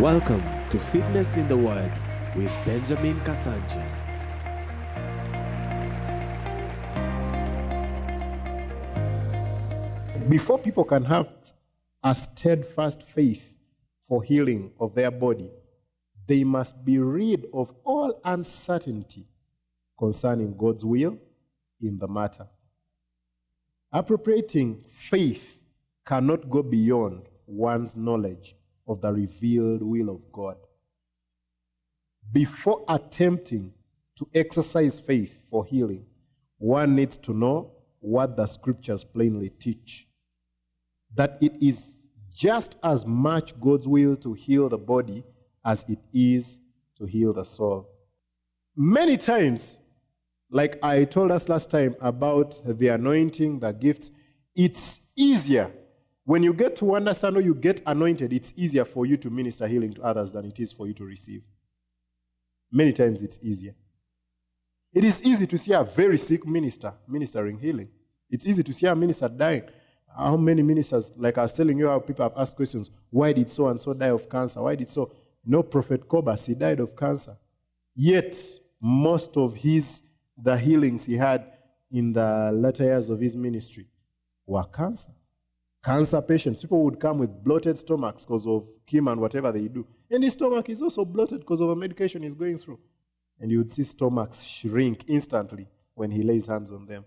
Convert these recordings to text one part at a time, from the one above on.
Welcome to Fitness in the Word with Benjamin Kasankya. Before people can have a steadfast faith for healing of their body, they must be rid of all uncertainty concerning God's will in the matter. Appropriating faith cannot go beyond one's knowledge of the revealed will of God. Before attempting to exercise faith for healing, one needs to know what the scriptures plainly teach that it is just as much God's will to heal the body as it is to heal the soul. Many times, like I told us last time about the anointing, the gifts, it's easier. When you get to understand or you get anointed, it's easier for you to minister healing to others than it is for you to receive. Many times it's easier. It is easy to see a very sick minister ministering healing. It's easy to see a minister dying. How many ministers, like I was telling you, how people have asked questions, why did so and so die of cancer? Why did so? No, Prophet Kobas, he died of cancer. Yet, most of his, the healings he had in the latter years of his ministry were cancer. Cancer patients, people would come with bloated stomachs because of chemo and whatever they do. And his stomach is also bloated because of a medication he's going through. And you would see stomachs shrink instantly when he lays hands on them.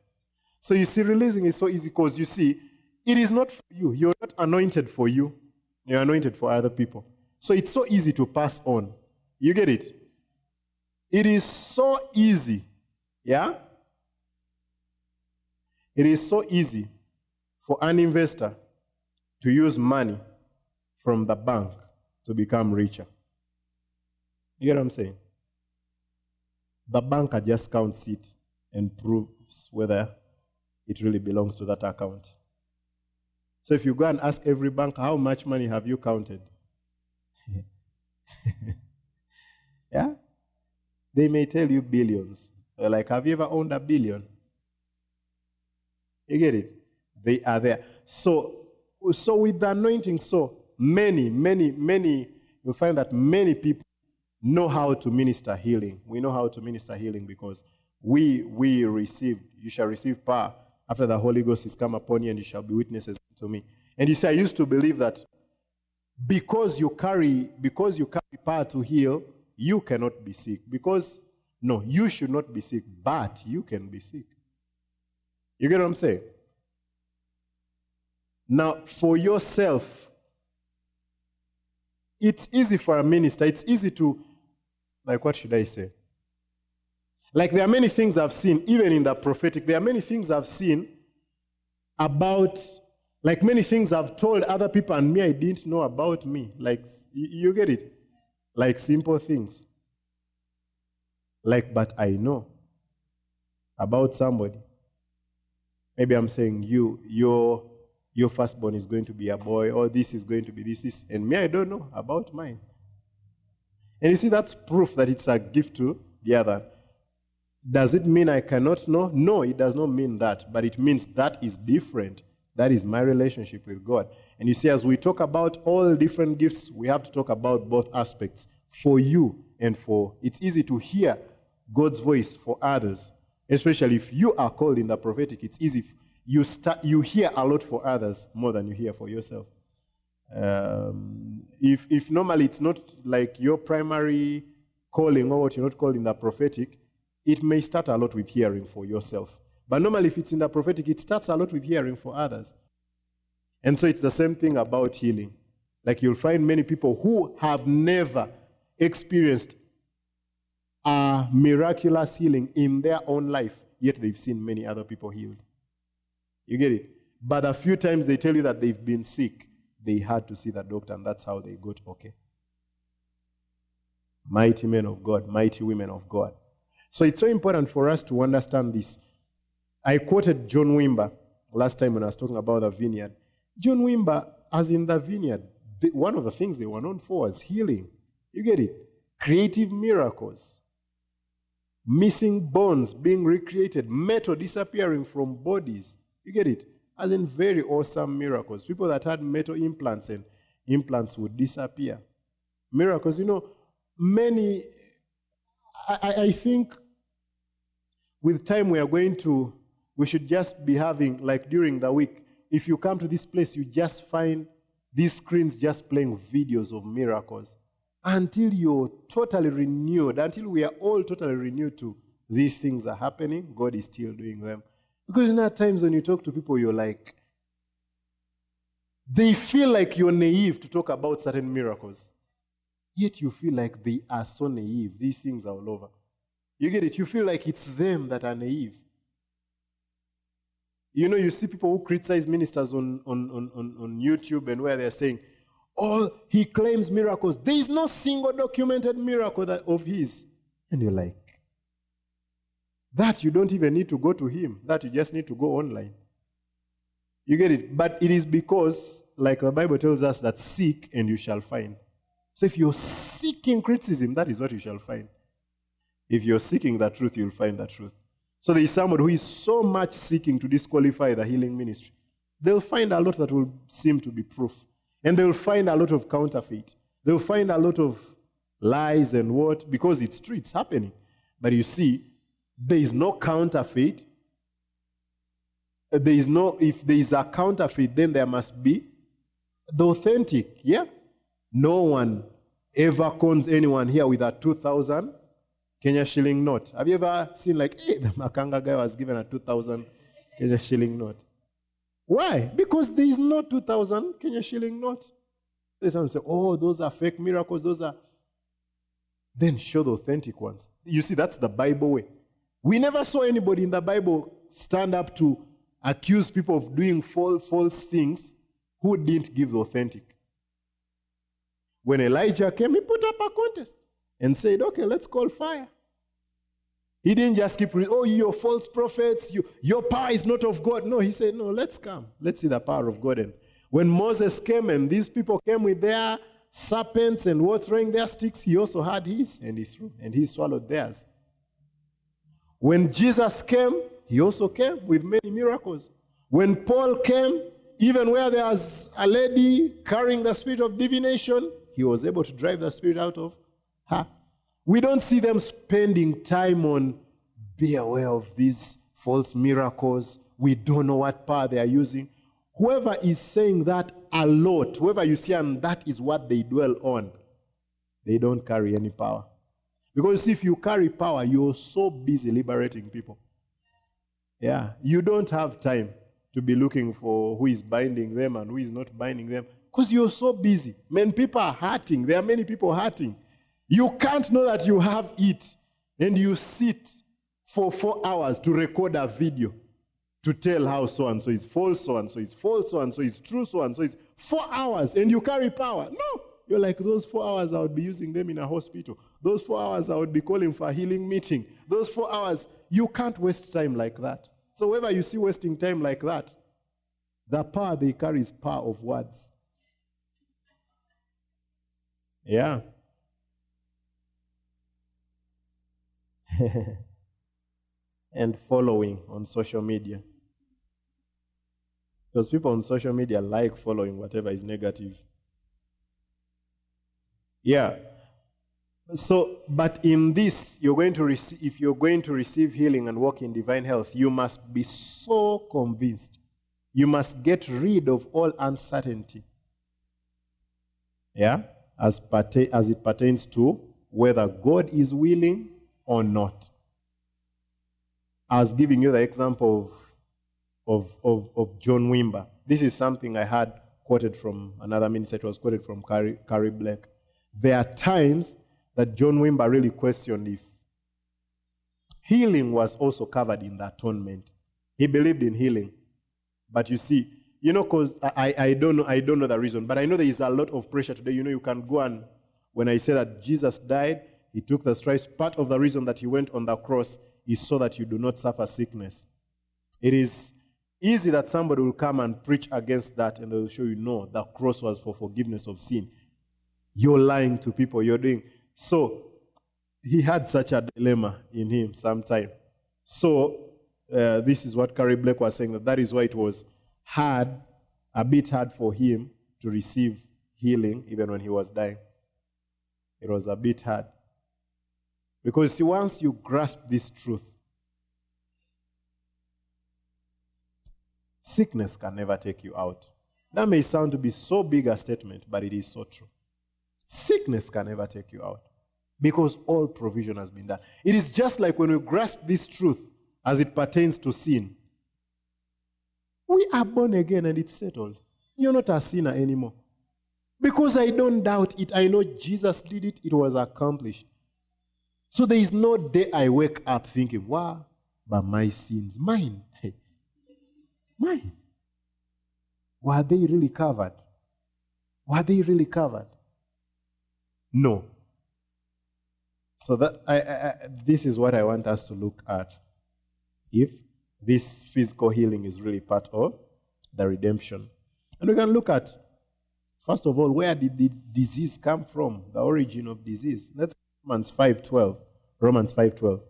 So you see, releasing is so easy because you see, it is not for you. You're not anointed for you. You're anointed for other people. So it's so easy to pass on. You get it? It is so easy. Yeah? It is so easy for an investor to use money from the bank to become richer. You get what I'm saying? The banker just counts it and proves whether it really belongs to that account. So if you go and ask every bank, how much money have you counted? yeah? They may tell you billions. They're like, have you ever owned a billion? You get it? They are there. So, so with the anointing, so many, many, many, you find that many people know how to minister healing. We know how to minister healing because we we received, you shall receive power after the Holy Ghost is come upon you, and you shall be witnesses to me. And you see, I used to believe that because you carry, because you carry power to heal, you cannot be sick. Because no, you should not be sick, but you can be sick. You get what I'm saying? Now, for yourself, it's easy for a minister, it's easy to, like, what should I say? Like, there are many things I've seen, even in the prophetic, there are many things I've seen about, like, many things I've told other people and me I didn't know about me. Like, you, get it? Like, simple things. Like, but I know about somebody. Maybe I'm saying, you, your, your firstborn is going to be a boy, or this is going to be this, this, and me, I don't know about mine. And you see, that's proof that it's a gift to the other. Does it mean I cannot know? No, it does not mean that, but it means that is different. That is my relationship with God. And you see, as we talk about all different gifts, we have to talk about both aspects for you and for. It's easy to hear God's voice for others, especially if you are called in the prophetic. It's easy. You, start, you hear a lot for others more than you hear for yourself. Um, if, if normally it's not like your primary calling or what you're not called in the prophetic, it may start a lot with hearing for yourself. But normally, if it's in the prophetic, it starts a lot with hearing for others. And so it's the same thing about healing. Like you'll find many people who have never experienced a miraculous healing in their own life, yet they've seen many other people healed. You get it? But a few times they tell you that they've been sick, they had to see the doctor, and that's how they got okay. Mighty men of God, mighty women of God. So it's so important for us to understand this. I quoted John Wimber last time when I was talking about the vineyard. John Wimber, as in the vineyard, the, one of the things they were known for was healing. You get it? Creative miracles. Missing bones being recreated, metal disappearing from bodies. You get it? As in very awesome miracles. People that had metal implants and implants would disappear. miracles. You know, many, I, I- think with time we are going to, we should just be having, like during the week, if you come to this place, you just find these screens just playing videos of miracles until you're totally renewed, until we are all totally renewed to these things are happening, God is still doing them. Because in at times when you talk to people, you're like, they feel like you're naive to talk about certain miracles. Yet you feel like they are so naive. These things are all over. You get it? You feel like it's them that are naive. You know, you see people who criticize ministers on, on, on, on, YouTube and where they're saying, Oh, he claims miracles. There is no single documented miracle that, of his. And you're like, that you don't even need to go to him. That you just need to go online. You get it? But it is because, like the Bible tells us, that seek and you shall find. So if you're seeking criticism, that is what you shall find. If you're seeking the truth, you'll find the truth. So there is someone who is so much seeking to disqualify the healing ministry. They'll find a lot that will seem to be proof. And they'll find a lot of counterfeit. They'll find a lot of lies and what, because it's true, it's happening. But you see, there is no counterfeit. There is no, if there is a counterfeit, then there must be the authentic. Yeah? No one ever cons anyone here with a 2,000 Kenya shilling note. Have you ever seen, like, hey, the Makanga guy was given a 2,000 Kenya shilling note? Why? Because there is no 2,000 Kenya shilling note. There's someone say, oh, those are fake miracles, those are. Then show the authentic ones. You see, that's the Bible way. We never saw anybody in the Bible stand up to accuse people of doing false, false things who didn't give the authentic. When Elijah came, he put up a contest and said, okay, let's call fire. He didn't just keep, oh, you're false prophets, you, your power is not of God. No, he said, no, let's come. Let's see the power of God. And when Moses came and these people came with their serpents and were throwing their sticks, he also had his and he threw, and he swallowed theirs. When Jesus came, he also came with many miracles. When Paul came, even where there was a lady carrying the spirit of divination, he was able to drive the spirit out of her. We don't see them spending time on be aware of these false miracles. We don't know what power they are using. Whoever is saying that a lot, whoever you see, and that is what they dwell on, they don't carry any power. Because if you carry power, you're so busy liberating people. Yeah, you don't have time to be looking for who is binding them and who is not binding them because you're so busy. Man, people are hurting. There are many people hurting. You can't know that you have it and you sit for four hours to record a video to tell how so and so is false, so and so is false, so and so is true, so and so is four hours and you carry power. No, you're like, those four hours I would be using them in a hospital. Those four hours I would be calling for a healing meeting. Those four hours, you can't waste time like that. So, whenever you see wasting time like that, the power they carry is power of words. Yeah. and following on social media. Because people on social media like following whatever is negative. Yeah. So, but in this, you're going to receive, if you're going to receive healing and walk in divine health, you must be so convinced. You must get rid of all uncertainty. Yeah? As, perta- as it pertains to whether God is willing or not. I was giving you the example of, of, of, of John Wimber. This is something I had quoted from another minister. It was quoted from Curry, Curry Blake. There are times that John Wimber really questioned if healing was also covered in the atonement. He believed in healing. But you see, you know, because I, I, don't know, I don't know the reason, but I know there is a lot of pressure today. You know, you can go and, when I say that Jesus died, he took the stripes, part of the reason that he went on the cross is so that you do not suffer sickness. It is easy that somebody will come and preach against that and they'll show you, no, the cross was for forgiveness of sin. You're lying to people, you're doing. So he had such a dilemma in him sometime. So uh, this is what Curry Blake was saying that that is why it was hard, a bit hard for him to receive healing even when he was dying. it was a bit hard. Because see, once you grasp this truth, sickness can never take you out. That may sound to be so big a statement, but it is so true. Sickness can never take you out because all provision has been done. It is just like when we grasp this truth as it pertains to sin. We are born again and it's settled. You're not a sinner anymore. Because I don't doubt it. I know Jesus did it, it was accomplished. So there is no day I wake up thinking, wow, but my sins, mine, mine. Were they really covered? Were they really covered? No. So that I, I, this is what I want us to look at. If this physical healing is really part of the redemption, and we can look at first of all where did the disease come from? The origin of disease. Let's Romans five twelve. Romans five twelve.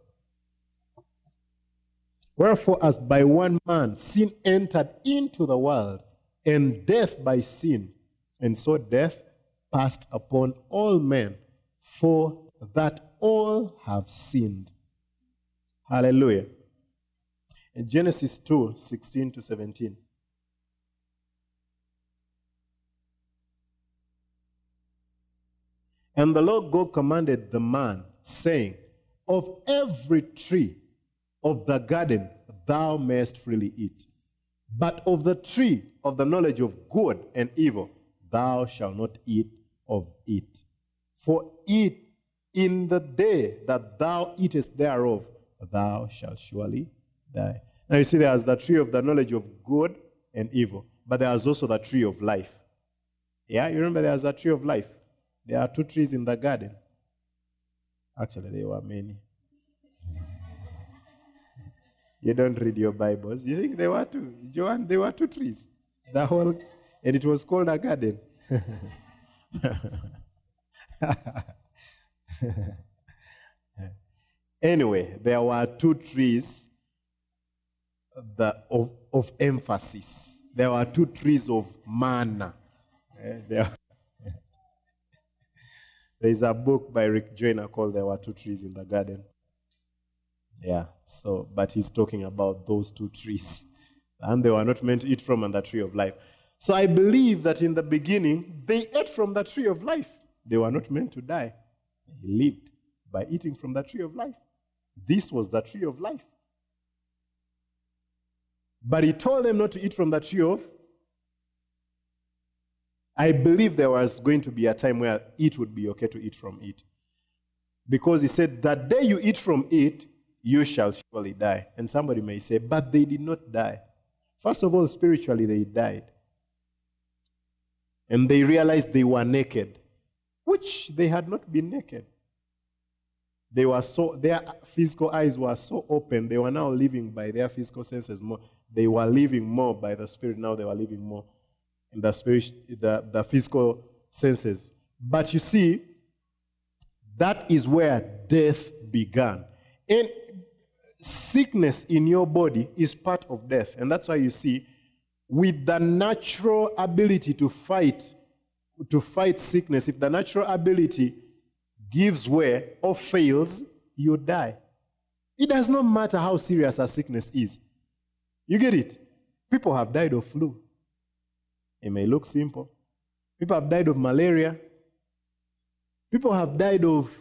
Wherefore, as by one man sin entered into the world, and death by sin, and so death passed upon all men, for that all have sinned. Hallelujah. In Genesis 2 16 to 17. And the Lord God commanded the man, saying, Of every tree of the garden thou mayest freely eat, but of the tree of the knowledge of good and evil thou shalt not eat of it. For it in the day that thou eatest thereof, thou shalt surely die. Now you see, there's the tree of the knowledge of good and evil, but there's also the tree of life. Yeah, you remember there's a tree of life. There are two trees in the garden. Actually, there were many. You don't read your Bibles. You think there were two? Joan, there were two trees. The whole, and it was called a garden. anyway, there were two trees the, of, of emphasis. There were two trees of manna. Eh, there, there is a book by Rick Joyner called There Were Two Trees in the Garden. Yeah, so, but he's talking about those two trees. And they were not meant to eat from on the tree of life. So I believe that in the beginning, they ate from the tree of life. They were not meant to die. He lived by eating from the tree of life. This was the tree of life. But he told them not to eat from the tree of. I believe there was going to be a time where it would be okay to eat from it. Because he said, That day you eat from it, you shall surely die. And somebody may say, But they did not die. First of all, spiritually, they died. And they realized they were naked, which they had not been naked. They were so, their physical eyes were so open, they were now living by their physical senses more. They were living more by the Spirit, now they were living more in the, spirit, the, the physical senses. But you see, that is where death began. And sickness in your body is part of death. And that's why you see, with the natural ability to fight, to fight sickness, if the natural ability gives way or fails, you die. It does not matter how serious a sickness is. You get it? People have died of flu. It may look simple. People have died of malaria. People have died of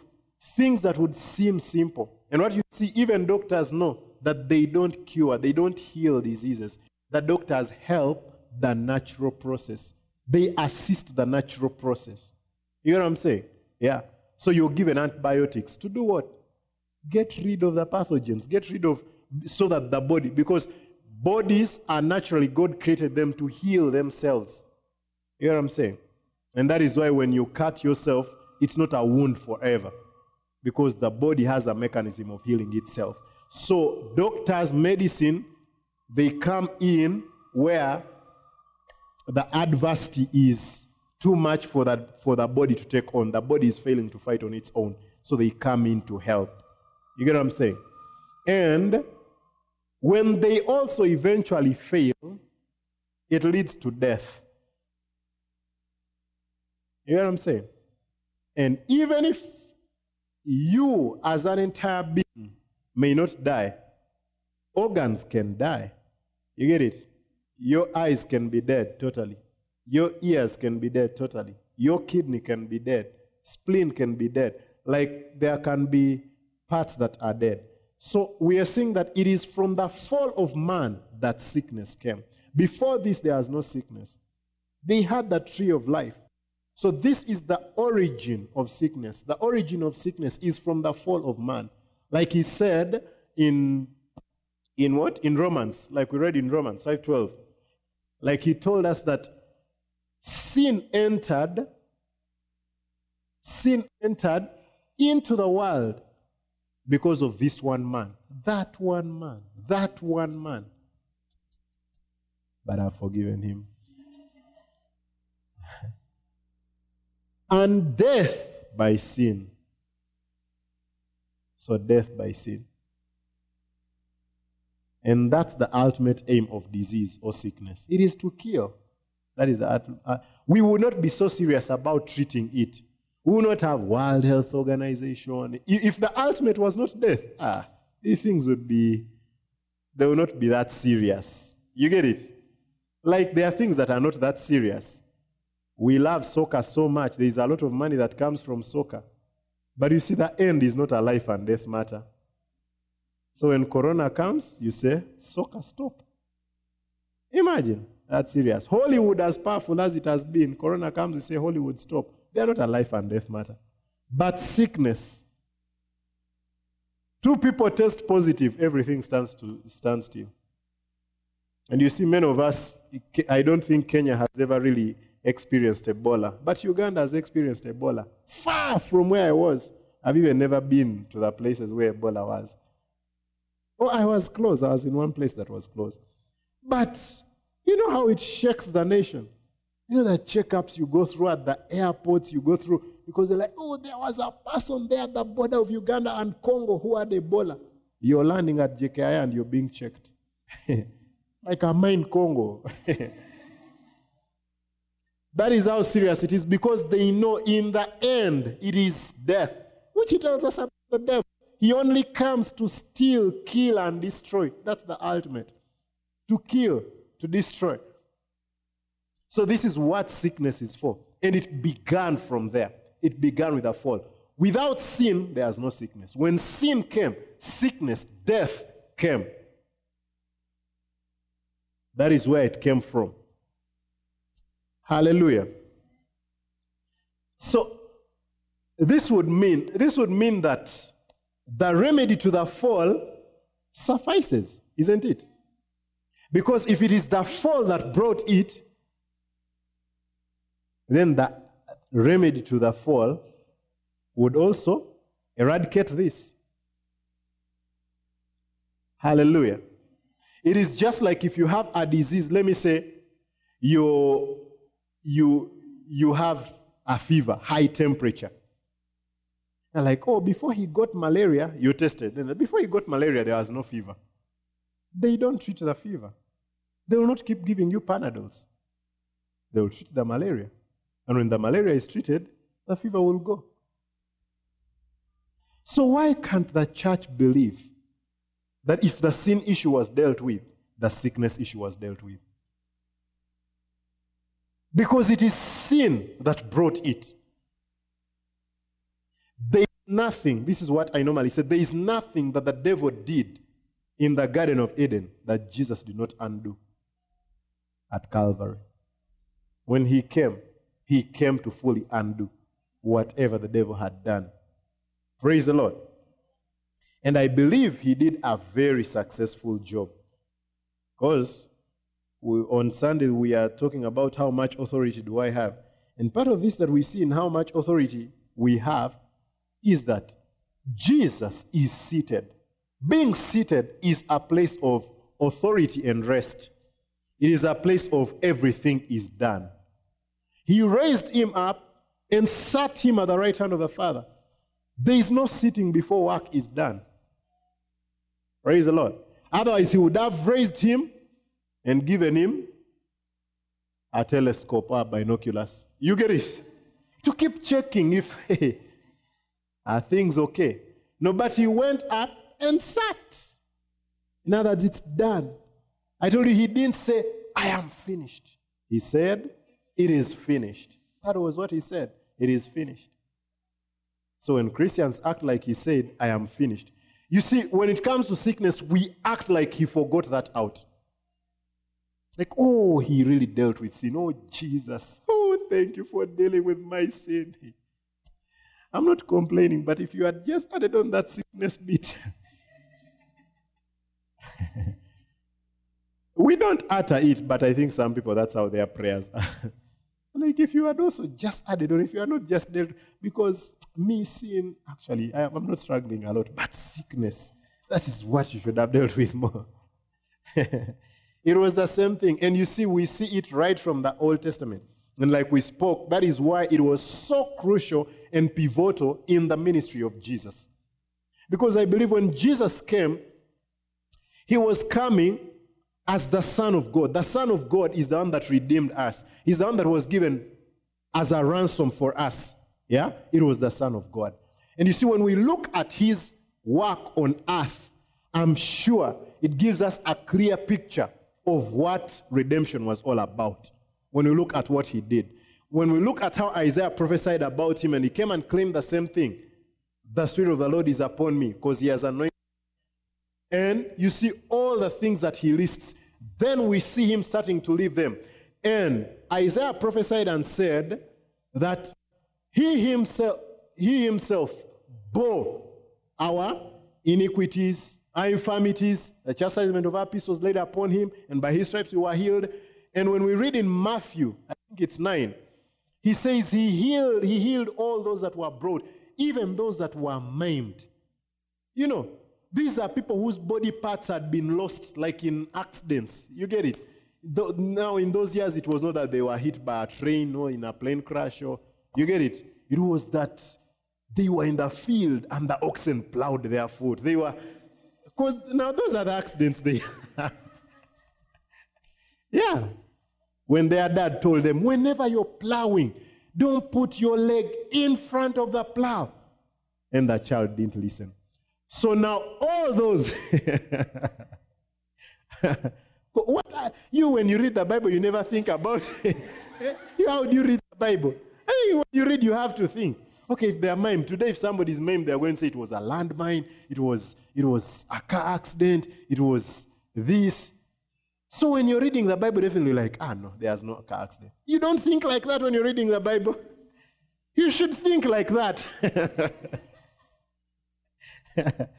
things that would seem simple. And what you see, even doctors know that they don't cure, they don't heal diseases. The doctors help the natural process, they assist the natural process. You know what I'm saying? Yeah. So you're given antibiotics to do what? Get rid of the pathogens, get rid of, so that the body, because bodies are naturally, God created them to heal themselves. You know what I'm saying? And that is why when you cut yourself, it's not a wound forever because the body has a mechanism of healing itself. So, doctors, medicine, they come in where the adversity is too much for, that, for the body to take on. The body is failing to fight on its own. So they come in to help. You get what I'm saying? And when they also eventually fail, it leads to death. You get what I'm saying? And even if you, as an entire being, may not die, organs can die. You get it? Your eyes can be dead totally. Your ears can be dead totally. Your kidney can be dead. Spleen can be dead. Like there can be parts that are dead. So we are saying that it is from the fall of man that sickness came. Before this, there was no sickness. They had the tree of life. So this is the origin of sickness. The origin of sickness is from the fall of man. Like he said in in what? In Romans, like we read in Romans 5:12. Like he told us that sin entered sin entered into the world because of this one man. That one man. That one man. But I've forgiven him. and death by sin. So, death by sin. And that's the ultimate aim of disease or sickness. It is to kill. That is, the, uh, we will not be so serious about treating it. We will not have World Health Organization. If the ultimate was not death, ah, these things would be, they will not be that serious. You get it? Like there are things that are not that serious. We love soccer so much. There is a lot of money that comes from soccer. But you see, the end is not a life and death matter. So when Corona comes, you say, soccer, stop. Imagine that's serious. Hollywood, as powerful as it has been, Corona comes, you say, Hollywood, stop. They are not a life and death matter. But sickness. Two people test positive, everything stands to stand still. And you see, many of us, I don't think Kenya has ever really experienced Ebola, but Uganda has experienced Ebola. Far from where I was. I've even never been to the places where Ebola was. Oh, I was close. I was in one place that was close. But you know how it shakes the nation? You know the checkups you go through at the airports, you go through, because they're like, oh, there was a person there at the border of Uganda and Congo who had Ebola. You're landing at JKI and you're being checked. like a mine Congo. that is how serious it is because they know in the end it is death, which tells us about the devil. He only comes to steal, kill, and destroy. That's the ultimate. To kill, to destroy. So, this is what sickness is for. And it began from there. It began with a fall. Without sin, there's no sickness. When sin came, sickness, death came. That is where it came from. Hallelujah. So, this would mean this would mean that the remedy to the fall suffices, isn't it? Because if it is the fall that brought it, then the remedy to the fall would also eradicate this. Hallelujah. It is just like if you have a disease, let me say you, you, you have a fever, high temperature. And like, oh, before he got malaria, you tested. Then before he got malaria, there was no fever. They don't treat the fever. They will not keep giving you Panadols. They will treat the malaria. And when the malaria is treated, the fever will go. So, why can't the church believe that if the sin issue was dealt with, the sickness issue was dealt with? Because it is sin that brought it. Is nothing, this is what I normally say, there is nothing that the devil did in the Garden of Eden that Jesus did not undo at Calvary. When he came, he came to fully undo whatever the devil had done. Praise the Lord. And I believe he did a very successful job. Because on Sunday we are talking about how much authority do I have. And part of this that we see in how much authority we have is that Jesus is seated. Being seated is a place of authority and rest. It is a place of everything is done. He raised him up and sat him at the right hand of the Father. There is no sitting before work is done. Praise the Lord. Otherwise, he would have raised him and given him a telescope or binoculars. You get it? to keep checking if are things okay. No, but he went up and sat. Now that it's done. I told you he didn't say, I am finished. He said, It is finished. That was what he said. It is finished. So when Christians act like he said, I am finished. You see, when it comes to sickness, we act like he forgot that out. Like, oh, he really dealt with sin. Oh, Jesus. Oh, thank you for dealing with my sin. I'm not complaining, but if you had just added on that sickness bit, we don't utter it, but I think some people, that's how their prayers are. like if you had also just added on, if you are not just dealt, because me sin, actually, I, I'm not struggling a lot, but sickness, that is what you should have dealt with more. it was the same thing. And you see, we see it right from the Old Testament. And like we spoke, that is why it was so crucial and pivotal in the ministry of Jesus. Because I believe when Jesus came, he was coming as the Son of God. The Son of God is the one that redeemed us, He's the one that was given as a ransom for us. Yeah? It was the Son of God. And you see, when we look at his work on earth, I'm sure it gives us a clear picture of what redemption was all about when we look at what he did. When we look at how Isaiah prophesied about him and he came and claimed the same thing the Spirit of the Lord is upon me because he has anointed. And you see all the things that he lists. Then we see him starting to leave them. And Isaiah prophesied and said that he himself, he himself bore our iniquities, our infirmities. The chastisement of our peace was laid upon him, and by his stripes we were healed. And when we read in Matthew, I think it's 9, he says he healed, he healed all those that were brought, even those that were maimed. You know, these are people whose body parts had been lost, like in accidents. You get it? Though, now, in those years, it was not that they were hit by a train or in a plane crash, or you get it? It was that they were in the field and the oxen plowed their foot. They were, because now those are the accidents they. yeah. When their dad told them, whenever you're plowing, don't put your leg in front of the plow. And the child didn't listen. So now all those. what are, you, when you read the Bible, you never think about How do you read the Bible? Hey, when you read, you have to think. Okay, if they're maimed, today if somebody's maimed, they're going to say it was a landmine, it was, it was a car accident, it was this. So when you're reading the Bible, definitely like, ah, no, there's no car accident. You don't think like that when you're reading the Bible. You should think like that.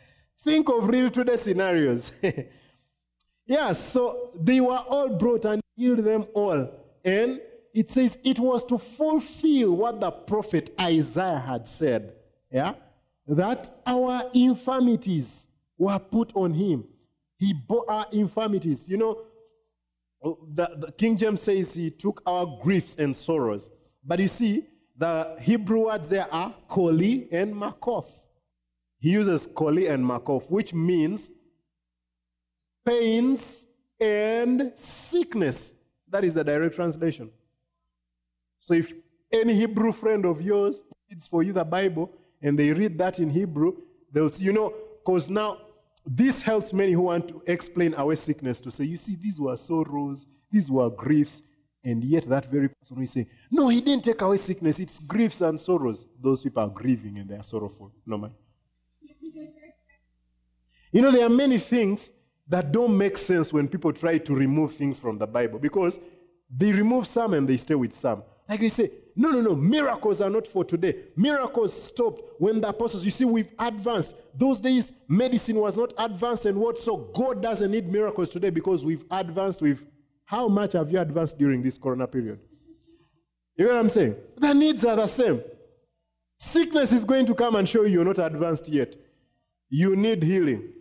think of real today scenarios. yeah, so they were all brought and healed them all. And it says it was to fulfill what the prophet Isaiah had said. Yeah? That our infirmities were put on him. He bore our infirmities. You know, Oh, the, the King James says he took our griefs and sorrows. But you see, the Hebrew words there are koli and makoth. He uses koli and makoth, which means pains and sickness. That is the direct translation. So if any Hebrew friend of yours reads for you the Bible and they read that in Hebrew, they'll, you know, because now this helps many who want to explain our sickness to say, you see, these were sorrows, these were griefs, and yet that very person will say, no, he didn't take away sickness, it's griefs and sorrows. Those people are grieving and they are sorrowful. No, man. you know, there are many things that don't make sense when people try to remove things from the Bible because they remove some and they stay with some. Like they say, no, no, no, miracles are not for today. Miracles stopped when the apostles, you see, we've advanced. Those days, medicine was not advanced and what? So God doesn't need miracles today because we've advanced. We've, how much have you advanced during this corona period? You know what I'm saying? The needs are the same. Sickness is going to come and show you you're not advanced yet. You need healing.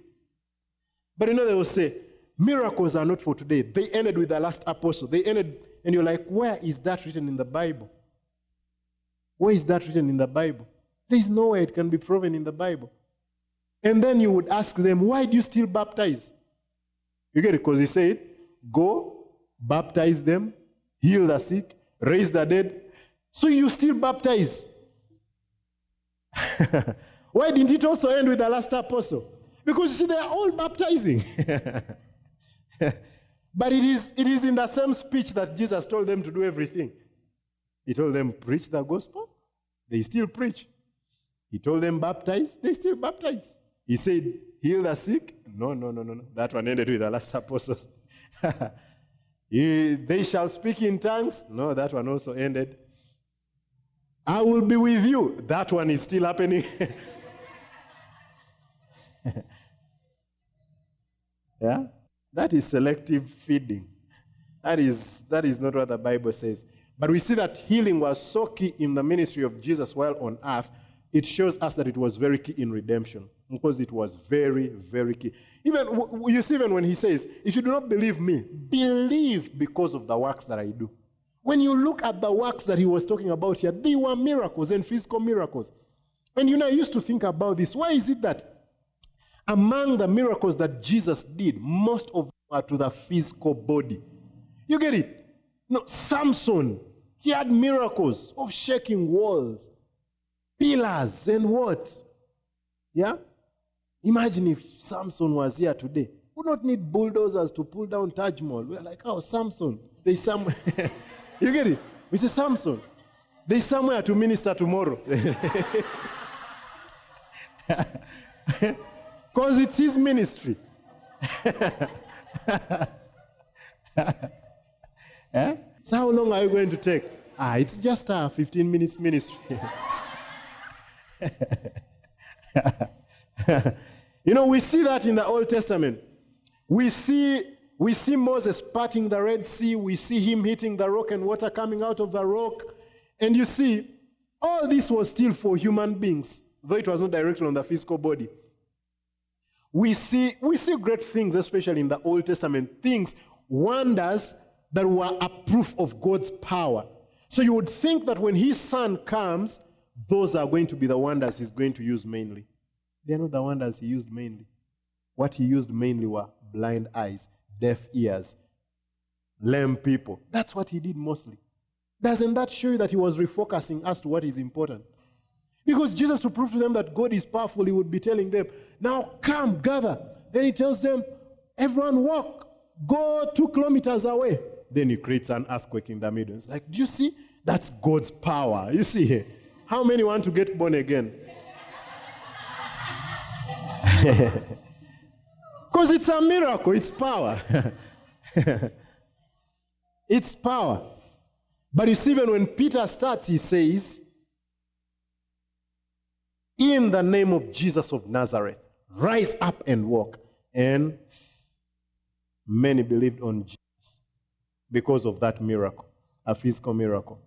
But you know, they will say, miracles are not for today. They ended with the last apostle. They ended and you're like, where is that written in the Bible? Where is that written in the Bible? There is no way it can be proven in the Bible. And then you would ask them, why do you still baptize? You get it? Because he said, go, baptize them, heal the sick, raise the dead. So you still baptize. Why didn't it also end with the last apostle? Because you see, they are all baptizing. but it is, it is in the same speech that Jesus told them to do everything. He told them, preach the gospel. They still preach. He told them, baptize. They still baptize. He said, heal the sick. No, no, no, no, no. That one ended with the last apostles. He- they shall speak in tongues. No, that one also ended. I will be with you. That one is still happening. yeah? That is selective feeding. That is, that is not what the Bible says. But we see that healing was so key in the ministry of Jesus while on earth. It shows us that it was very key in redemption because it was very, very key. Even you see, even when he says, "If you do not believe me, believe because of the works that I do." When you look at the works that he was talking about here, they were miracles and physical miracles. And you know, I used to think about this. Why is it that among the miracles that Jesus did, most of them are to the physical body? You get it? No, Samson, he had miracles of shaking walls, pillars, and what? Yeah? Imagine if Samson was here today. We don't need bulldozers to pull down Taj Mahal. We're like, oh, Samson. There's somewhere. you get it? We say, Samson. There's somewhere to minister tomorrow. Because it's his ministry. Eh? So how long are you going to take? Ah, it's just a 15 minutes ministry. you know, we see that in the Old Testament. We see, we see Moses parting the Red Sea. We see him hitting the rock and water coming out of the rock. And you see, all this was still for human beings, though it was not directly on the physical body. We see, we see great things, especially in the Old Testament, things, wonders that were a proof of God's power. So you would think that when his son comes, those are going to be the wonders he's going to use mainly. They're not the wonders he used mainly. What he used mainly were blind eyes, deaf ears, lame people. That's what he did mostly. Doesn't that show you that he was refocusing as to what is important? Because Jesus, to prove to them that God is powerful, he would be telling them, Now come, gather. Then he tells them, Everyone walk, go two kilometers away. Then he creates an earthquake in the middle. It's like, Do you see? That's God's power. You see, here. how many want to get born again? Because it's a miracle, it's power. it's power. But you see, even when Peter starts, he says, In the name of Jesus of Nazareth, rise up and walk. And many believed on Jesus because of that miracle, a physical miracle.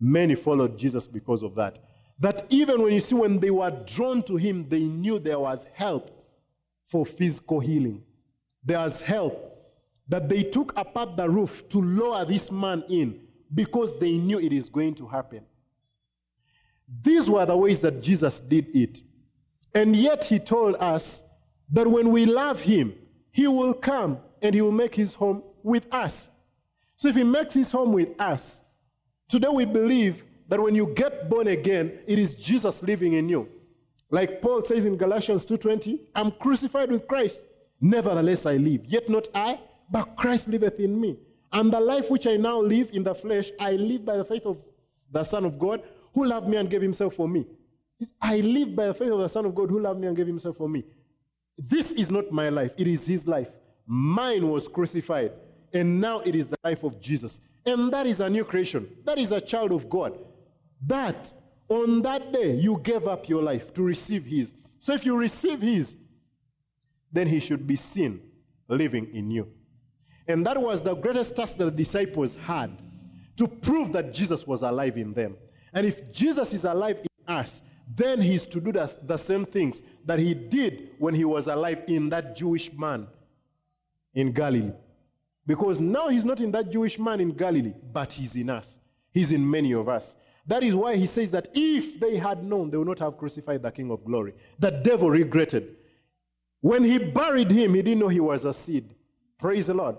Many followed Jesus because of that. That even when you see when they were drawn to him, they knew there was help for physical healing. There was help that they took apart the roof to lower this man in because they knew it is going to happen. These were the ways that Jesus did it. And yet he told us that when we love him, he will come and he will make his home with us. So if he makes his home with us, today we believe that when you get born again, it is Jesus living in you. Like Paul says in Galatians 2:20, I'm crucified with Christ. Nevertheless I live, yet not I, but Christ liveth in me. And the life which I now live in the flesh, I live by the faith of the Son of God, who loved me and gave himself for me. I live by the faith of the Son of God, who loved me and gave himself for me. This is not my life, it is his life. Mine was crucified, and now it is the life of Jesus. And that is a new creation. That is a child of God. That on that day you gave up your life to receive his. So if you receive his, then he should be seen living in you. And that was the greatest task that the disciples had to prove that Jesus was alive in them. And if Jesus is alive in us, then he's to do the, the same things that he did when he was alive in that Jewish man in Galilee. Because now he's not in that Jewish man in Galilee, but he's in us. He's in many of us. That is why he says that if they had known, they would not have crucified the King of glory. The devil regretted. When he buried him, he didn't know he was a seed. Praise the Lord.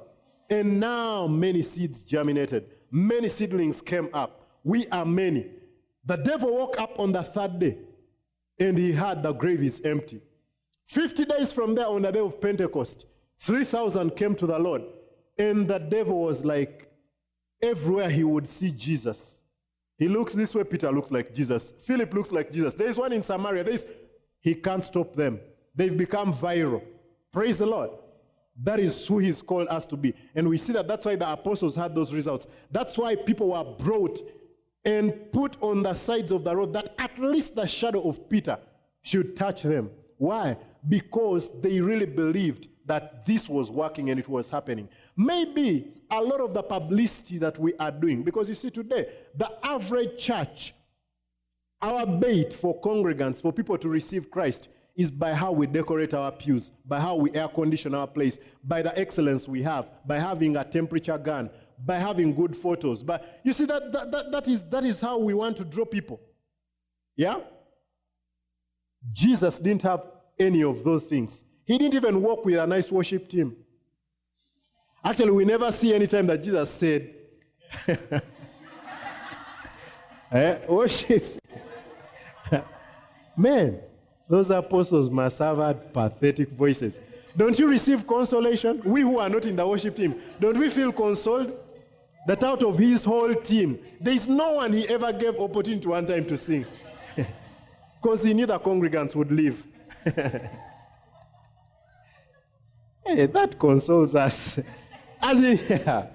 And now many seeds germinated, many seedlings came up. we are many. The devil woke up on the third day and he had the grave is empty. 50 days from there, on the day of Pentecost, 3,000 came to the Lord. And the devil was like, everywhere he would see Jesus. He looks this way, Peter looks like Jesus. Philip looks like Jesus. There's one in Samaria. There's, he can't stop them. They've become viral. Praise the Lord. That is who he's called us to be. And we see that that's why the apostles had those results. That's why people were brought and put on the sides of the road that at least the shadow of Peter should touch them. Why? Because they really believed that this was working and it was happening. Maybe a lot of the publicity that we are doing, because you see today, the average church, our bait for congregants, for people to receive Christ, is by how we decorate our pews, by how we air condition our place, by the excellence we have, by having a temperature gun, by having good photos. But you see, that, that, that, that, is, that is how we want to draw people. Yeah? Jesus didn't have any of those things. He didn't even walk with a nice worship team. Actually, we never see any time that Jesus said, eh, worship. Man, those apostles must have had pathetic voices. Don't you receive consolation? We who are not in the worship team, don't we feel consoled? That out of his whole team, there is no one he ever gave opportunity one time to sing. Because he knew the congregants would leave. hey, that consoles us. As in, yeah,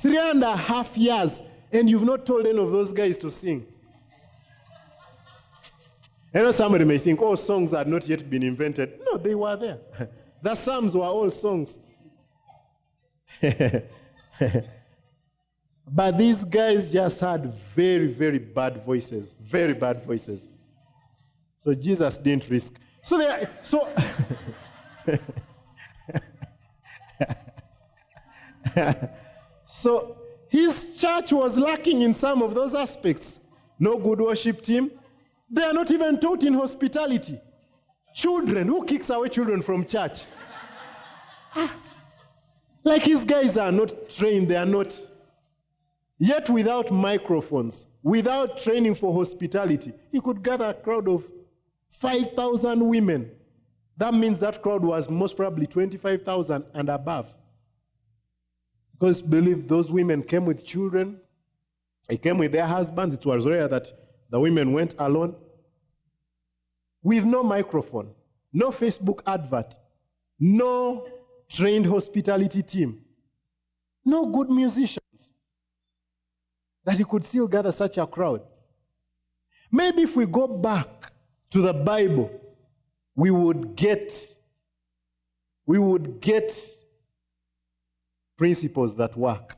three and a half years, and you've not told any of those guys to sing. I know somebody may think, oh, songs had not yet been invented. No, they were there. the Psalms were all songs. But these guys just had very, very bad voices. Very bad voices. So Jesus didn't risk. So they are, so so his church was lacking in some of those aspects. No good worship team, they are not even taught in hospitality. Children, who kicks away children from church? Ah. like these guys are not trained, they are not. Yet without microphones, without training for hospitality, he could gather a crowd of 5,000 women. That means that crowd was most probably 25,000 and above. Because believe those women came with children, they came with their husbands. It was rare that the women went alone with no microphone, no Facebook advert, no trained hospitality team, no good musicians, that he could still gather such a crowd. Maybe if we go back to the Bible, we would get we would get principles that work.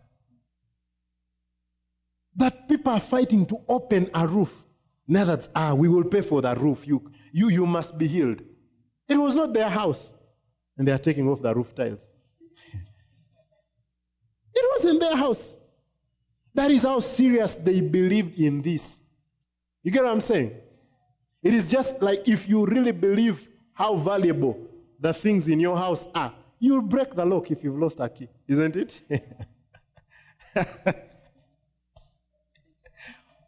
That people are fighting to open a roof. Now that ah, we will pay for that roof. You you, you must be healed. It was not their house. And they are taking off the roof tiles. It wasn't their house. That is how serious they believed in this. You get what I'm saying? It is just like if you really believe how valuable the things in your house are, you'll break the lock if you've lost a key, isn't it?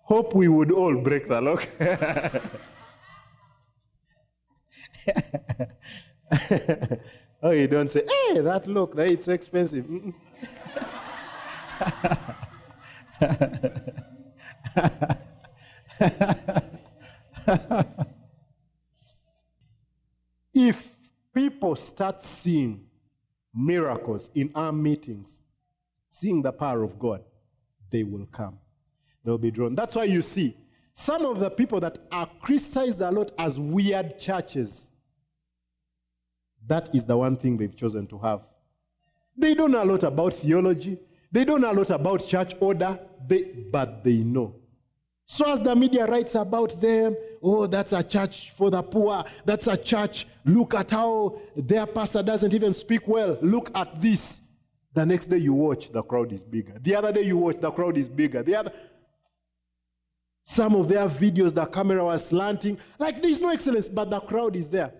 Hope we would all break the lock. oh, you don't say, hey, that look, it's expensive. if people start seeing miracles in our meetings, seeing the power of God, they will come. They'll be drawn. That's why you see some of the people that are criticized a lot as weird churches, that is the one thing they've chosen to have. They don't know a lot about theology, they don't know a lot about church order, they, but they know. So, as the media writes about them, oh, that's a church for the poor, that's a church, look at how their pastor doesn't even speak well, look at this. The next day you watch, the crowd is bigger. The other day you watch, the crowd is bigger. The other, some of their videos, the camera was slanting. Like there's no excellence, but the crowd is there.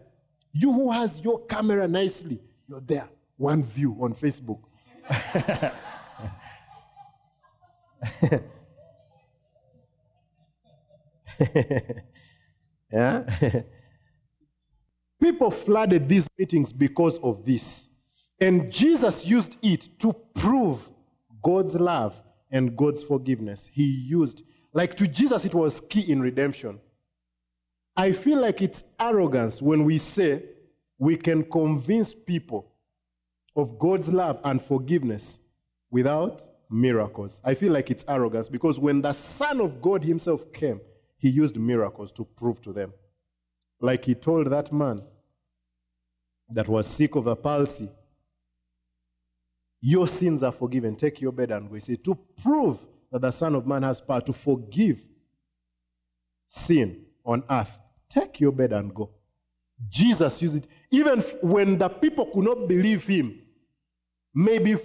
You who has your camera nicely, you're there. One view on Facebook. yeah? People flooded these meetings because of this. And Jesus used it to prove God's love and God's forgiveness. He used, like to Jesus, it was key in redemption. I feel like it's arrogance when we say we can convince people of God's love and forgiveness without miracles. I feel like it's arrogance because when the Son of God Himself came, He used miracles to prove to them. Like He told that man that was sick of a palsy, Your sins are forgiven. Take your bed and go. He said, To prove that the Son of Man has power to forgive sin on earth, take your bed and go. Jesus used it. Even when the people could not believe him, maybe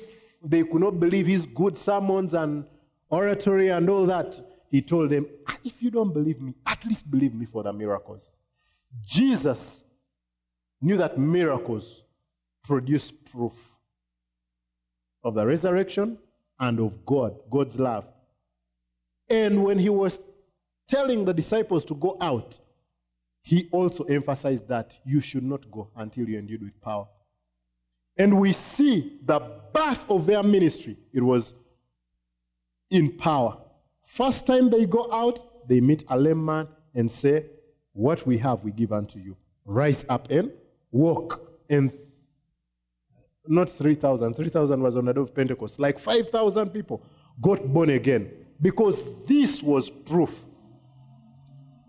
they could not believe his good sermons and oratory and all that, he told them, ah, If you don't believe me, at least believe me for the miracles. Jesus knew that miracles produce proof of the resurrection and of God, God's love. And when he was telling the disciples to go out, he also emphasized that you should not go until you're endued with power. And we see the birth of their ministry. It was in power. First time they go out, they meet a lame man and say, What we have, we give unto you. Rise up and walk. And not 3,000, 3,000 was on the day of Pentecost, like 5,000 people got born again because this was proof.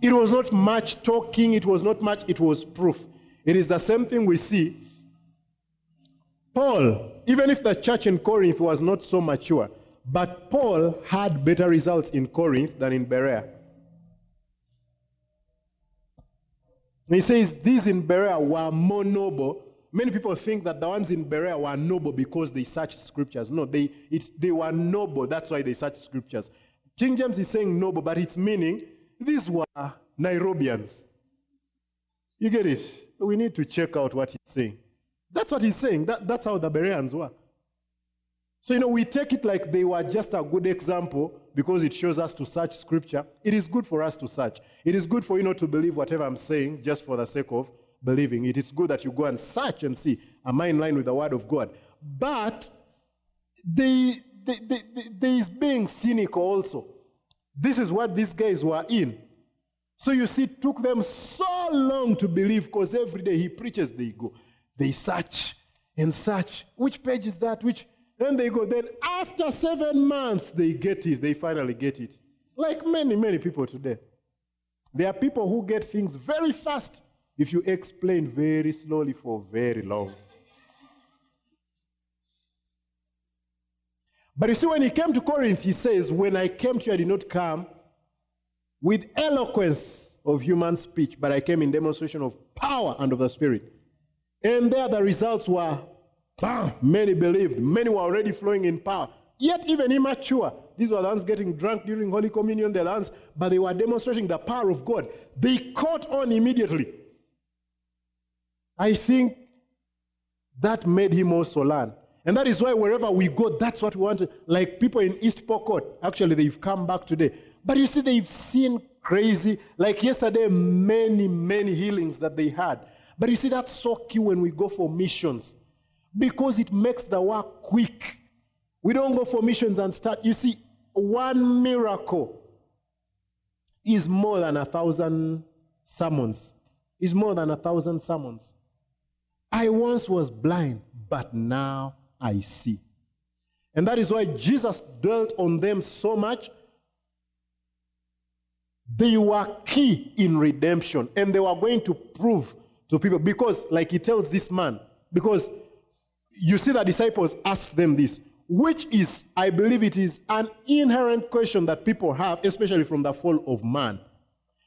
It was not much talking, it was not much, it was proof. It is the same thing we see. Paul, even if the church in Corinth was not so mature, but Paul had better results in Corinth than in Berea. He says these in Berea were more noble. Many people think that the ones in Berea were noble because they searched scriptures. No, they, it's, they were noble. That's why they searched scriptures. King James is saying noble, but it's meaning these were Nairobians. You get it? We need to check out what he's saying. That's what he's saying. That, that's how the Bereans were. So, you know, we take it like they were just a good example because it shows us to search scripture. It is good for us to search. It is good for you not to believe whatever I'm saying just for the sake of believing. It is good that you go and search and see, am I in line with the word of God? But they, they, they, they, there is being cynical also. This is what these guys were in. So you see, it took them so long to believe because every day he preaches, they go. They search and search. Which page is that? Which then they go. Then after seven months, they get it. They finally get it. Like many, many people today. There are people who get things very fast if you explain very slowly for very long. But you see, when he came to Corinth, he says, When I came to you, I did not come with eloquence of human speech, but I came in demonstration of power and of the Spirit. And there the results were bam, many believed, many were already flowing in power. Yet even immature. These were the ones getting drunk during Holy Communion, the ones, but they were demonstrating the power of God. They caught on immediately. I think that made him also learn. And that is why wherever we go, that's what we want to, like people in East Pokot, actually they've come back today. But you see, they've seen crazy, like yesterday, many, many healings that they had. But you see, that's so key when we go for missions because it makes the work quick. We don't go for missions and start. You see, one miracle is more than a thousand sermons. Is more than a thousand sermons. I once was blind, but now I see. And that is why Jesus dwelt on them so much. They were key in redemption, and they were going to prove to people because, like he tells this man, because you see the disciples ask them this, which is, I believe it is an inherent question that people have, especially from the fall of man.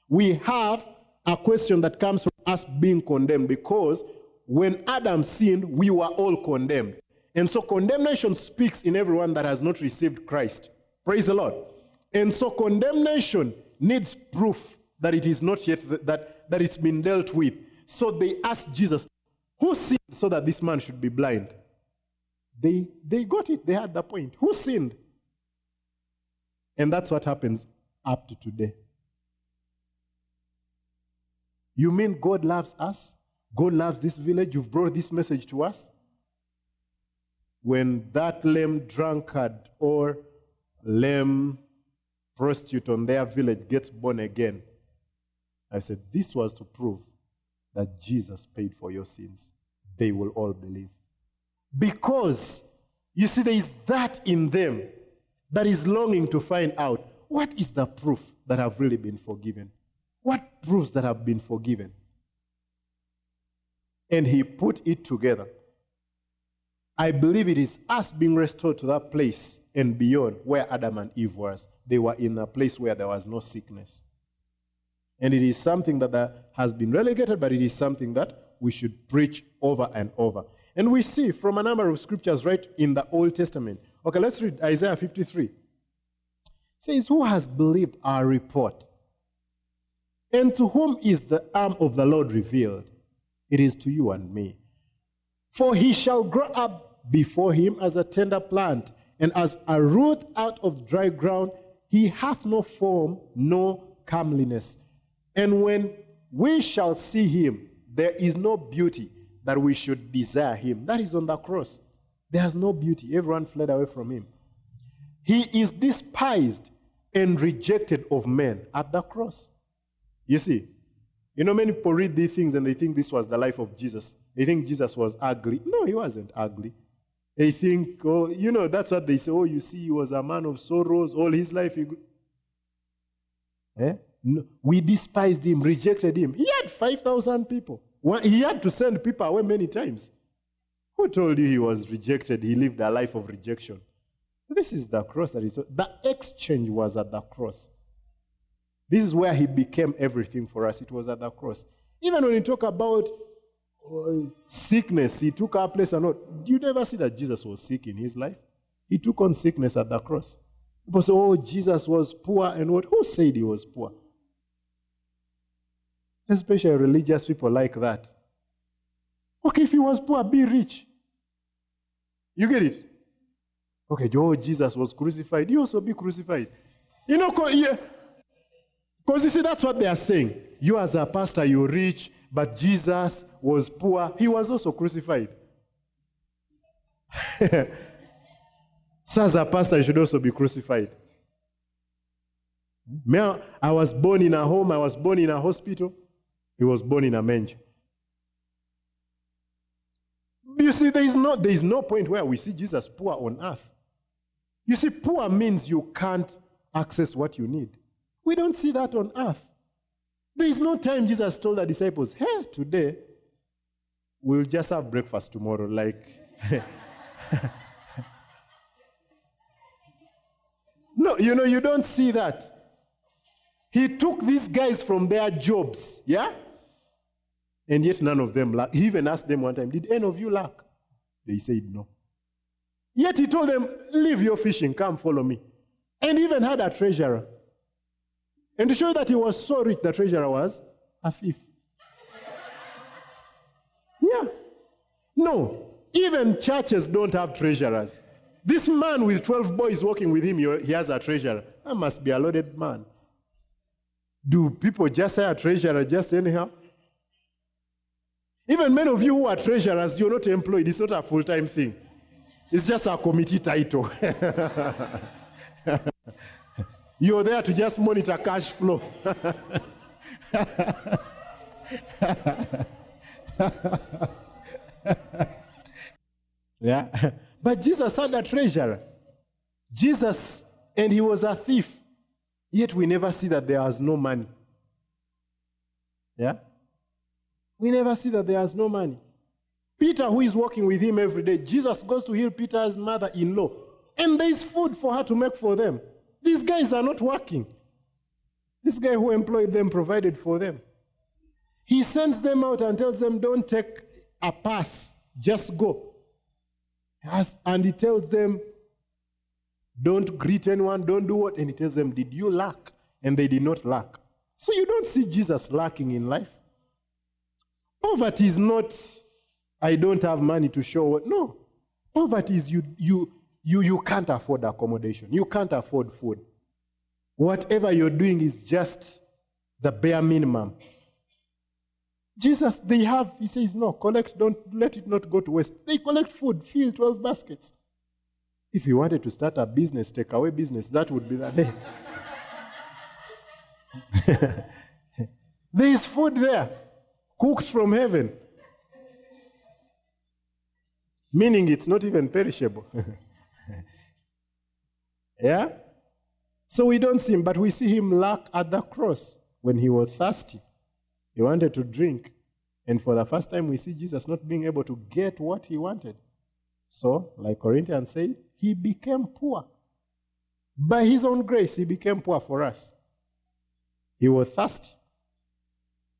We have a question that comes from us being condemned because when Adam sinned, we were all condemned. And so condemnation speaks in everyone that has not received Christ. Praise the Lord. And so condemnation needs proof that it is not yet, that, that it's been dealt with. So they asked Jesus, Who sinned so that this man should be blind? They, they got it. They had the point. Who sinned? And that's what happens up to today. You mean God loves us? God loves this village? You've brought this message to us? When that lame drunkard or lame prostitute on their village gets born again, I said, This was to prove that Jesus paid for your sins. They will all believe. Because, you see, there is that in them that is longing to find out what is the proof that I've really been forgiven? What proves that I've been forgiven? And he put it together. I believe it is us being restored to that place and beyond where Adam and Eve was. They were in a place where there was no sickness. And it is something that, has been relegated, but it is something that we should preach over and over. And we see from a number of scriptures right in the Old Testament. Okay, let's read Isaiah 53. It says, Who has believed our report? And to whom is the arm of the Lord revealed? It is to you and me. For he shall grow up before him as a tender plant, and as a root out of dry ground. He hath no form, no comeliness. And when we shall see him, there is no beauty that we should desire him. That is on the cross. There's no beauty. Everyone fled away from him. He is despised and rejected of men at the cross. You see, you know, many people read these things and they think this was the life of Jesus. They think Jesus was ugly. No, he wasn't ugly. They think, oh, you know, that's what they say. Oh, you see, he was a man of sorrows all his life. He... Eh? We despised him, rejected him. He had 5,000 people. He had to send people away many times. Who told you he was rejected? He lived a life of rejection. This is the cross that is. The exchange was at the cross. This is where he became everything for us. It was at the cross. Even when you talk about uh, sickness, he took our place or not. Do you never see that Jesus was sick in his life? He took on sickness at the cross. People say, oh, Jesus was poor and what? Who said he was poor? Especially religious people like that. Okay, if he was poor, be rich. You get it? Okay, oh, Jesus was crucified. You also be crucified. You know, because you see, that's what they are saying. You, as a pastor, you're rich, but Jesus was poor. He was also crucified. so, as a pastor, you should also be crucified. I was born in a home, I was born in a hospital. He was born in a manger. You see, there is, no, there is no point where we see Jesus poor on earth. You see, poor means you can't access what you need. We don't see that on earth. There is no time Jesus told the disciples, hey, today we'll just have breakfast tomorrow. Like, no, you know, you don't see that. He took these guys from their jobs, yeah? And yet none of them lack. He even asked them one time, Did any of you lack? They said no. Yet he told them, Leave your fishing, come follow me. And even had a treasurer. And to show that he was so rich, the treasurer was a thief. yeah. No, even churches don't have treasurers. This man with 12 boys working with him, he has a treasurer. That must be a loaded man. Do people just hire a treasurer just anyhow? Even many of you who are treasurers, you're not employed. It's not a full time thing, it's just a committee title. you're there to just monitor cash flow. yeah. But Jesus had a treasurer. Jesus, and he was a thief. Yet we never see that there was no money. Yeah? We never see that there is no money. Peter, who is working with him every day, Jesus goes to heal Peter's mother in law, and there is food for her to make for them. These guys are not working. This guy who employed them provided for them. He sends them out and tells them, Don't take a pass, just go. And he tells them, Don't greet anyone, don't do what? And he tells them, Did you lack? And they did not lack. So you don't see Jesus lacking in life. Poverty is not, I don't have money to show. No. Poverty is you, you, you, you can't afford accommodation. You can't afford food. Whatever you're doing is just the bare minimum. Jesus, they have, he says, no, collect, don't let it not go to waste. They collect food, fill 12 baskets. If you wanted to start a business, take away business, that would be the day. there is food there, cooked from heaven. Meaning it's not even perishable. yeah? So we don't see him, but we see him lack at the cross when he was thirsty. He wanted to drink. And for the first time, we see Jesus not being able to get what he wanted. So, like Corinthians say, he became poor. By his own grace, he became poor for us. He was thirsty.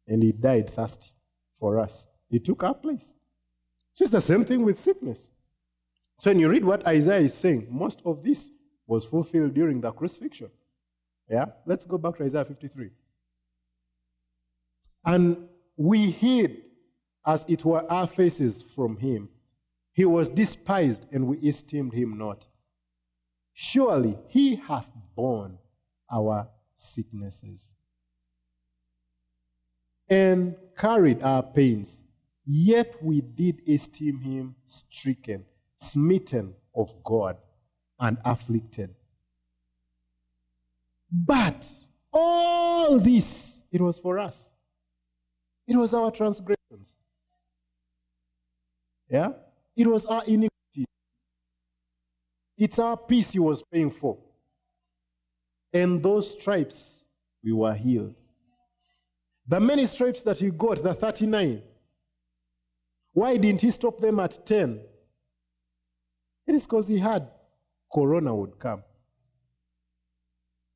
And he died thirsty for us. He took our place. So it's the same thing with sickness. So when you read what Isaiah is saying, most of this was fulfilled during the crucifixion. Yeah? Let's go back to Isaiah 53. And we hid, as it were, our faces from him. He was despised, and we esteemed him not. Surely he hath borne our sicknesses and carried our pains, yet we did esteem him stricken, smitten of God, and afflicted. But all this, it was for us. It was our transgressions. Yeah? It was our iniquity. It's our peace he was paying for. And those stripes, we were healed. The many stripes that he got, the 39, why didn't he stop them at 10? It is because he had corona would come.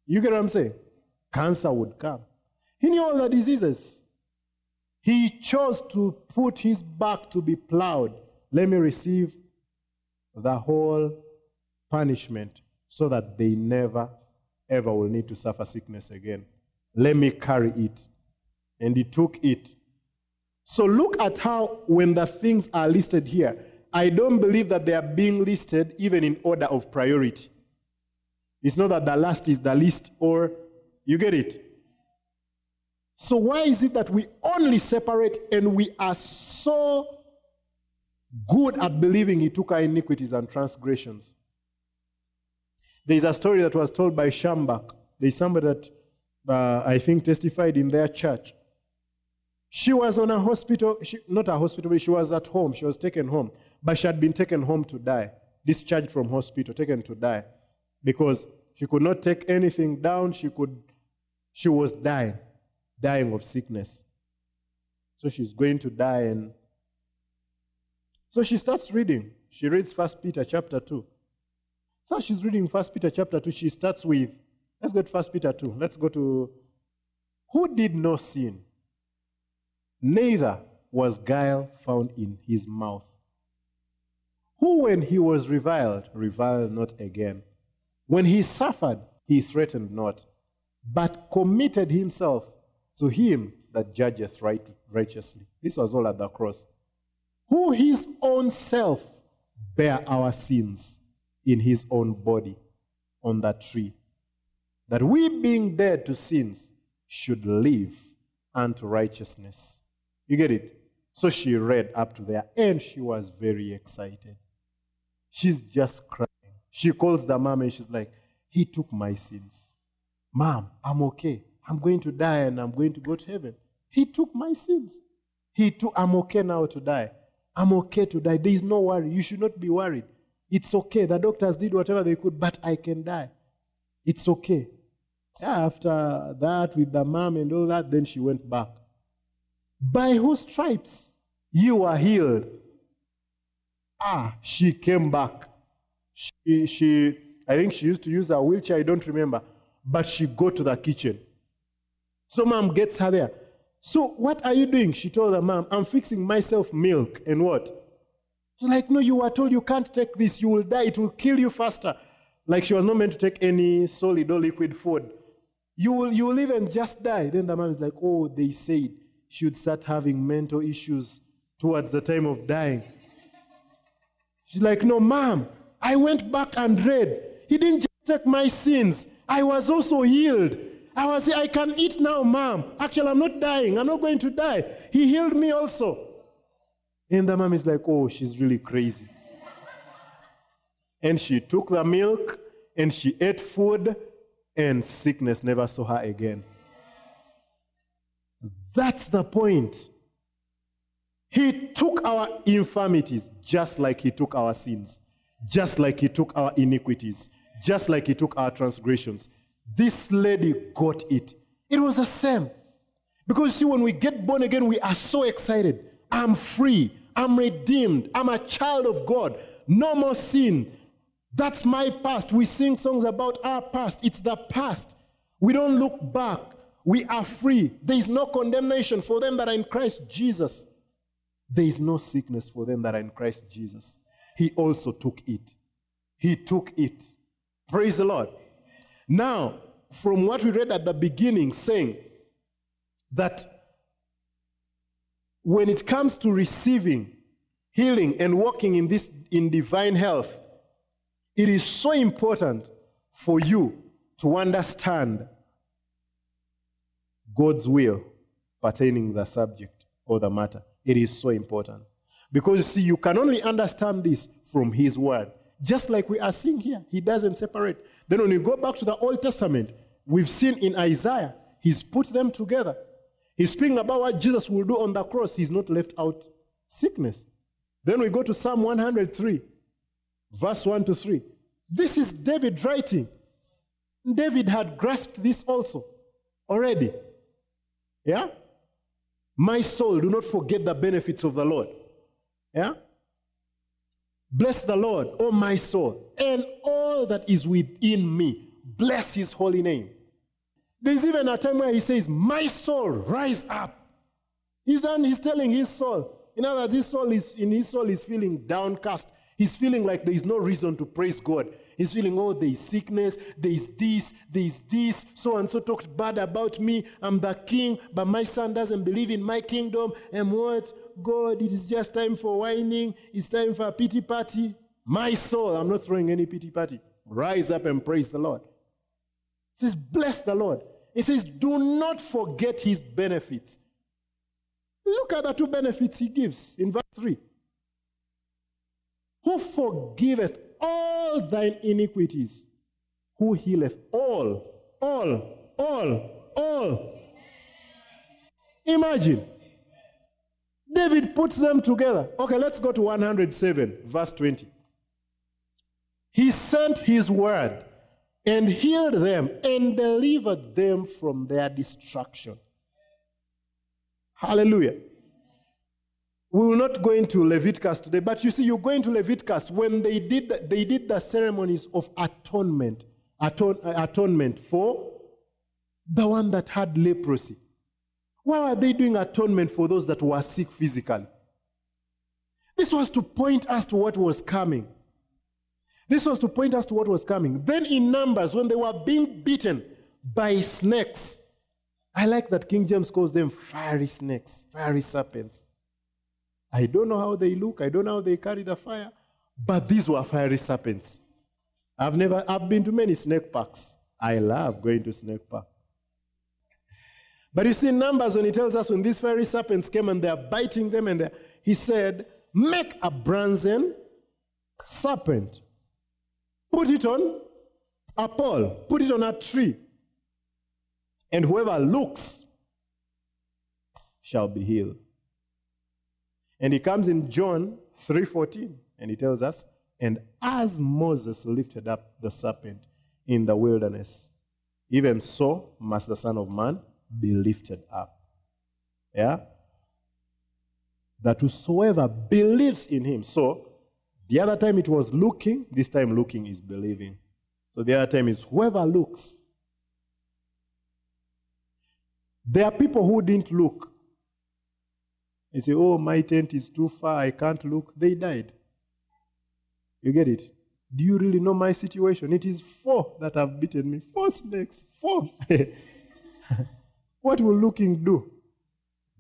You get what I'm saying? Cancer would come. He knew all the diseases. He chose to put his back to be plowed. Let me receive the whole punishment so that they never, ever will need to suffer sickness again. Let me carry it. And he took it. So look at how, when the things are listed here, I don't believe that they are being listed even in order of priority. It's not that the last is the least, or you get it. So, why is it that we only separate and we are so good at believing He took our iniquities and transgressions? There's a story that was told by Schambach. There's somebody that uh, I think testified in their church. She was on a hospital, she, not a hospital, but she was at home. She was taken home. But she had been taken home to die, discharged from hospital, taken to die. Because she could not take anything down. She, could, she was dying, dying of sickness. So she's going to die. And so she starts reading. She reads First Peter chapter 2. So she's reading First Peter chapter 2. She starts with, let's go to First Peter 2. Let's go to, who did no sin? Neither was guile found in his mouth. Who, when he was reviled, reviled not again. When he suffered, he threatened not, but committed himself to him that judgeth right, righteously. This was all at the cross. Who his own self bare our sins in his own body on that tree, that we, being dead to sins, should live unto righteousness. You get it? So she read up to there and she was very excited. She's just crying. She calls the mom and she's like, He took my sins. Mom, I'm okay. I'm going to die and I'm going to go to heaven. He took my sins. He took, I'm okay now to die. I'm okay to die. There is no worry. You should not be worried. It's okay. The doctors did whatever they could, but I can die. It's okay. After that, with the mom and all that, then she went back. By whose stripes you are healed? Ah, she came back. She, she, I think she used to use a wheelchair, I don't remember. But she go to the kitchen. So mom gets her there. So what are you doing? She told her mom, I'm fixing myself milk and what? She's like, no, you were told you can't take this. You will die. It will kill you faster. Like she was not meant to take any solid or liquid food. You will, you will even just die. Then the mom is like, oh, they said should start having mental issues towards the time of dying. She's like, No, mom, I went back and read. He didn't just take my sins, I was also healed. I was I can eat now, mom. Actually, I'm not dying. I'm not going to die. He healed me also. And the mom is like, oh, she's really crazy. and she took the milk and she ate food, and sickness never saw her again. That's the point. He took our infirmities just like he took our sins, just like he took our iniquities, just like he took our transgressions. This lady got it. It was the same. Because see, when we get born again, we are so excited. I'm free. I'm redeemed. I'm a child of God. No more sin. That's my past. We sing songs about our past. It's the past. We don't look back. We are free. There is no condemnation for them that are in Christ Jesus. There is no sickness for them that are in Christ Jesus. He also took it. He took it. Praise the Lord. Now, from what we read at the beginning, saying that when it comes to receiving healing and walking in this in divine health, it is so important for you to understand God's will pertaining the subject or the matter. It is so important. Because you see, you can only understand this from His Word. Just like we are seeing here, He doesn't separate. Then when you go back to the Old Testament, we've seen in Isaiah, He's put them together. He's speaking about what Jesus will do on the cross. He's not left out sickness. Then we go to Psalm 103, verse 1 to 3. This is David writing. David had grasped this also already. Yeah? My soul, do not forget the benefits of the Lord. Yeah? Bless the Lord, O my soul, and all that is within me. Bless his holy name. There's even a time where he says, My soul, rise up. He's done, he's telling his soul. In other words, his soul is in his soul is feeling downcast. He's feeling like there is no reason to praise God. He's feeling, oh, there is sickness, there is this, there is this. So and so talked bad about me. I'm the king, but my son doesn't believe in my kingdom. And what? God, it is just time for whining. It's time for a pity party. My soul, I'm not throwing any pity party. Rise up and praise the Lord. He says, bless the Lord. He says, do not forget his benefits. Look at the two benefits he gives in verse 3. Who forgiveth all thine iniquities, who healeth all, all, all, all. Imagine. David puts them together. Okay, let's go to 107, verse 20. He sent his word and healed them and delivered them from their destruction. Hallelujah. We will not go into Leviticus today, but you see, you go into Leviticus when they did the, they did the ceremonies of atonement, atone, atonement for the one that had leprosy. Why were they doing atonement for those that were sick physically? This was to point us to what was coming. This was to point us to what was coming. Then in Numbers, when they were being beaten by snakes, I like that King James calls them fiery snakes, fiery serpents. I don't know how they look, I don't know how they carry the fire, but these were fiery serpents. I've never I've been to many snake parks. I love going to snake park. But you see Numbers when he tells us when these fiery serpents came and they're biting them and he said, make a brazen serpent. Put it on a pole, put it on a tree. And whoever looks shall be healed. And he comes in John 3:14 and he tells us, "And as Moses lifted up the serpent in the wilderness, even so must the Son of Man be lifted up." Yeah? That whosoever believes in him. So, the other time it was looking, this time looking is believing. So the other time is whoever looks. There are people who didn't look they say, oh, my tent is too far, I can't look. They died. You get it? Do you really know my situation? It is four that have beaten me. Four snakes. Four. what will looking do?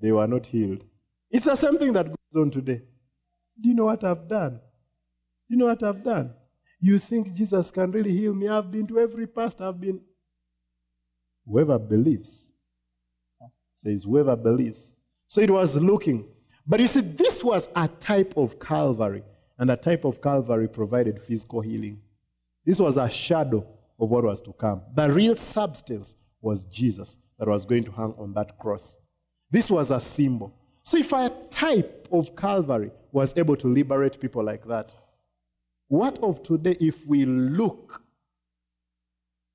They were not healed. It's the same thing that goes on today. Do you know what I've done? Do you know what I've done? You think Jesus can really heal me? I've been to every pastor. I've been. Whoever believes. Says, whoever believes. So it was looking. But you see, this was a type of Calvary, and a type of Calvary provided physical healing. This was a shadow of what was to come. The real substance was Jesus that was going to hang on that cross. This was a symbol. So if a type of Calvary was able to liberate people like that, what of today if we look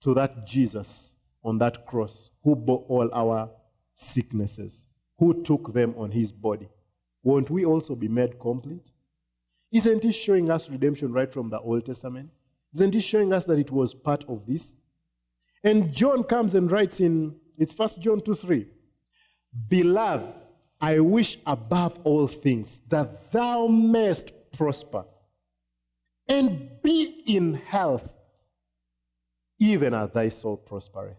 to that Jesus on that cross who bore all our sicknesses, who took them on his body? Won't we also be made complete? Isn't he showing us redemption right from the Old Testament? Isn't he showing us that it was part of this? And John comes and writes in, it's First John 2 3. Beloved, I wish above all things that thou mayest prosper and be in health, even as thy soul prospereth.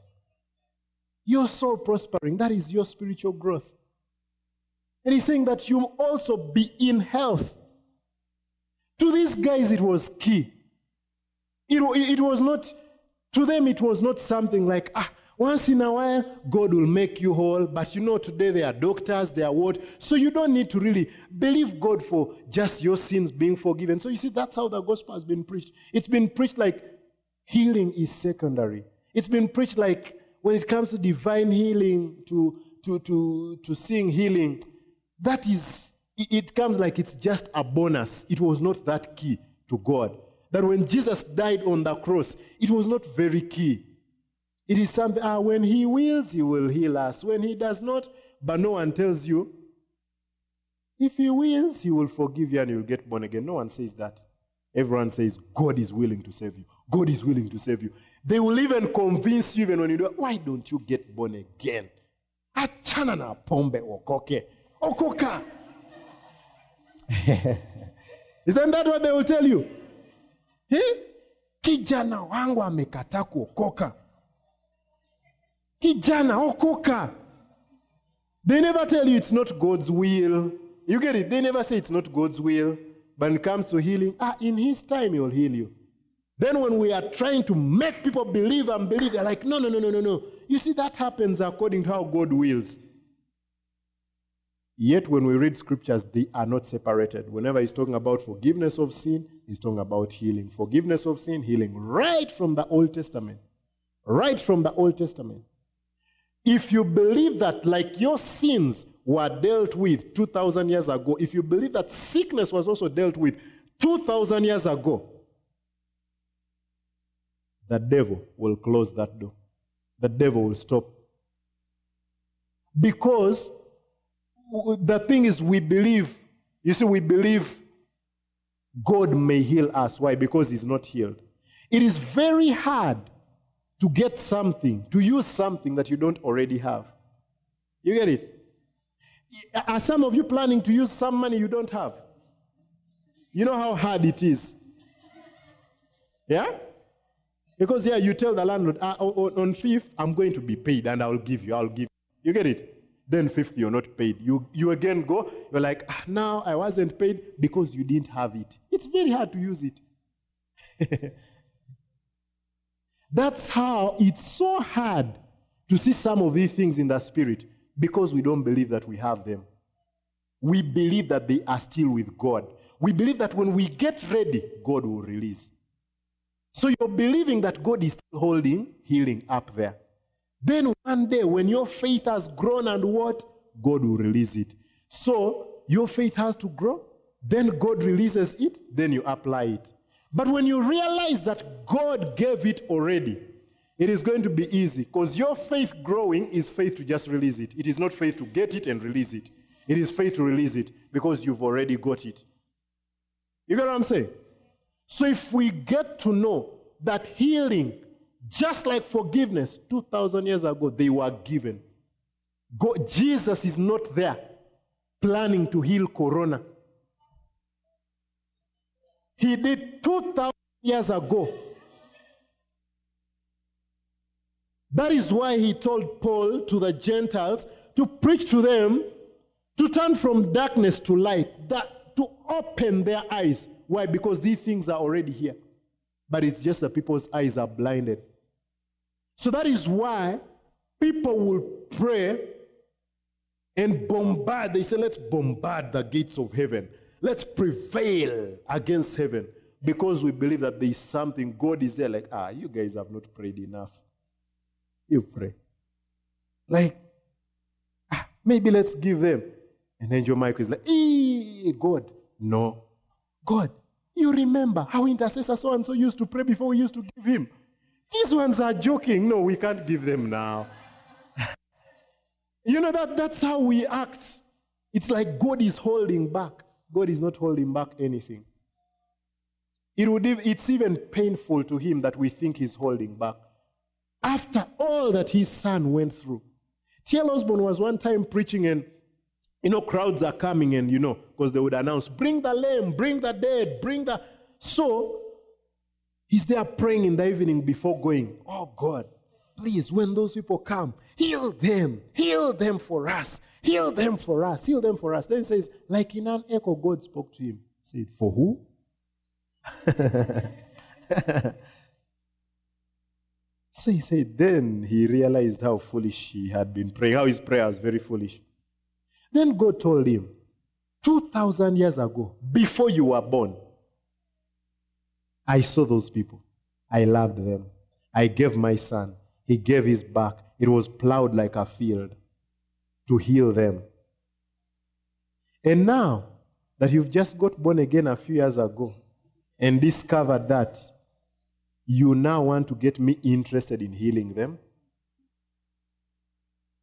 Your soul prospering, that is your spiritual growth. And he's saying that you also be in health. To these guys, it was key. It, it was not, to them, it was not something like, ah, once in a while, God will make you whole. But you know, today they are doctors, they are what? So you don't need to really believe God for just your sins being forgiven. So you see, that's how the gospel has been preached. It's been preached like healing is secondary. It's been preached like when it comes to divine healing, to, to, to, to seeing healing, that is, it comes like it's just a bonus. It was not that key to God. That when Jesus died on the cross, it was not very key. It is something, ah, when He wills, He will heal us. When He does not, but no one tells you, if He wills, He will forgive you and you'll get born again. No one says that. Everyone says, God is willing to save you. God is willing to save you. They will even convince you, even when you do why don't you get born again? Achana na pombe okoke. Okoka. Isn't that what they will tell you? Hey? Kijana wangu amekataa kuokoka. Kijana, okoka. They never tell you it's not God's will. You get it? They never say it's not God's will. But when it comes to healing, ah, in His time He will heal you. Then when we are trying to make people believe and believe, they're like, no, no, no, no, no, no. You see, that happens according to how God wills. Yet when we read scriptures, they are not separated. Whenever he's talking about forgiveness of sin, he's talking about healing. Forgiveness of sin, healing, right from the Old Testament. Right from the Old Testament. If you believe that, like your sins were dealt with 2,000 years ago, if you believe that sickness was also dealt with 2,000 years ago, the devil will close that door. The devil will stop. Because the thing is, we believe, you see, we believe God may heal us. Why? Because He's not healed. It is very hard to get something, to use something that you don't already have. You get it? Are some of you planning to use some money you don't have? You know how hard it is. Yeah? Because yeah, you tell the landlord, ah, on fifth, I'm going to be paid and I'll give you, I'll give you. You get it? Then fifth, you're not paid. You, you again go, you're like, ah, now I wasn't paid because you didn't have it. It's very hard to use it. That's how it's so hard to see some of these things in the spirit because we don't believe that we have them. We believe that they are still with God. We believe that when we get ready, God will release. So you're believing that God is still holding healing up there. Then one day, when your faith has grown and what? God will release it. So your faith has to grow. Then God releases it. Then you apply it. But when you realize that God gave it already, it is going to be easy because your faith growing is faith to just release it. It is not faith to get it and release it. It is faith to release it because you've already got it. You get what I'm saying? So if we get to know that healing, just like forgiveness, 2,000 years ago, they were given. God, Jesus is not there planning to heal corona. He did 2,000 years ago. That is why he told Paul to the Gentiles to preach to them to turn from darkness to light, that to open their eyes. Why? Because these things are already here. But it's just that people's eyes are blinded. So that is why people will pray and bombard. They say, let's bombard the gates of heaven. Let's prevail against heaven because we believe that there is something. God is there, like, ah, you guys have not prayed enough. You pray. Like, ah, maybe let's give them. And Angel Michael is like, ee, God. No. God, you remember how intercessor so and so used to pray before we used to give him? These ones are joking. No, we can't give them now. you know that that's how we act. It's like God is holding back. God is not holding back anything. It would, it's even painful to him that we think he's holding back. After all that his son went through. T.L. Osborn was one time preaching, and you know, crowds are coming, and you know, because they would announce, Bring the lame, bring the dead, bring the. So he's there praying in the evening before going, Oh God, please, when those people come, heal them, heal them for us, heal them for us, heal them for us. Then he says, like in an echo, God spoke to him. He said, For who? so he said, then he realized how foolish he had been praying, how his prayer was very foolish. Then God told him, 2,000 years ago, before you were born, I saw those people. I loved them. I gave my son. He gave his back. It was plowed like a field to heal them. And now that you've just got born again a few years ago, and discovered that you now want to get me interested in healing them.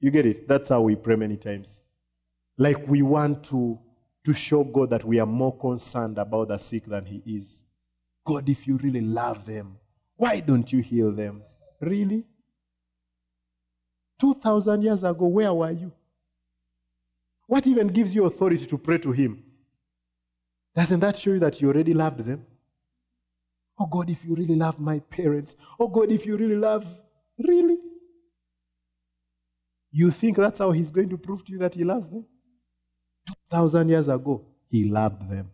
You get it? That's how we pray many times. Like we want to, to show God that we are more concerned about the sick than He is. God, if you really love them, why don't you heal them? Really? 2,000 years ago, where were you? What even gives you authority to pray to Him? Doesn't that show you that you already loved them? Oh God, if you really love my parents. Oh God, if you really love, really? You think that's how he's going to prove to you that he loves them? 2,000 years ago, he loved them.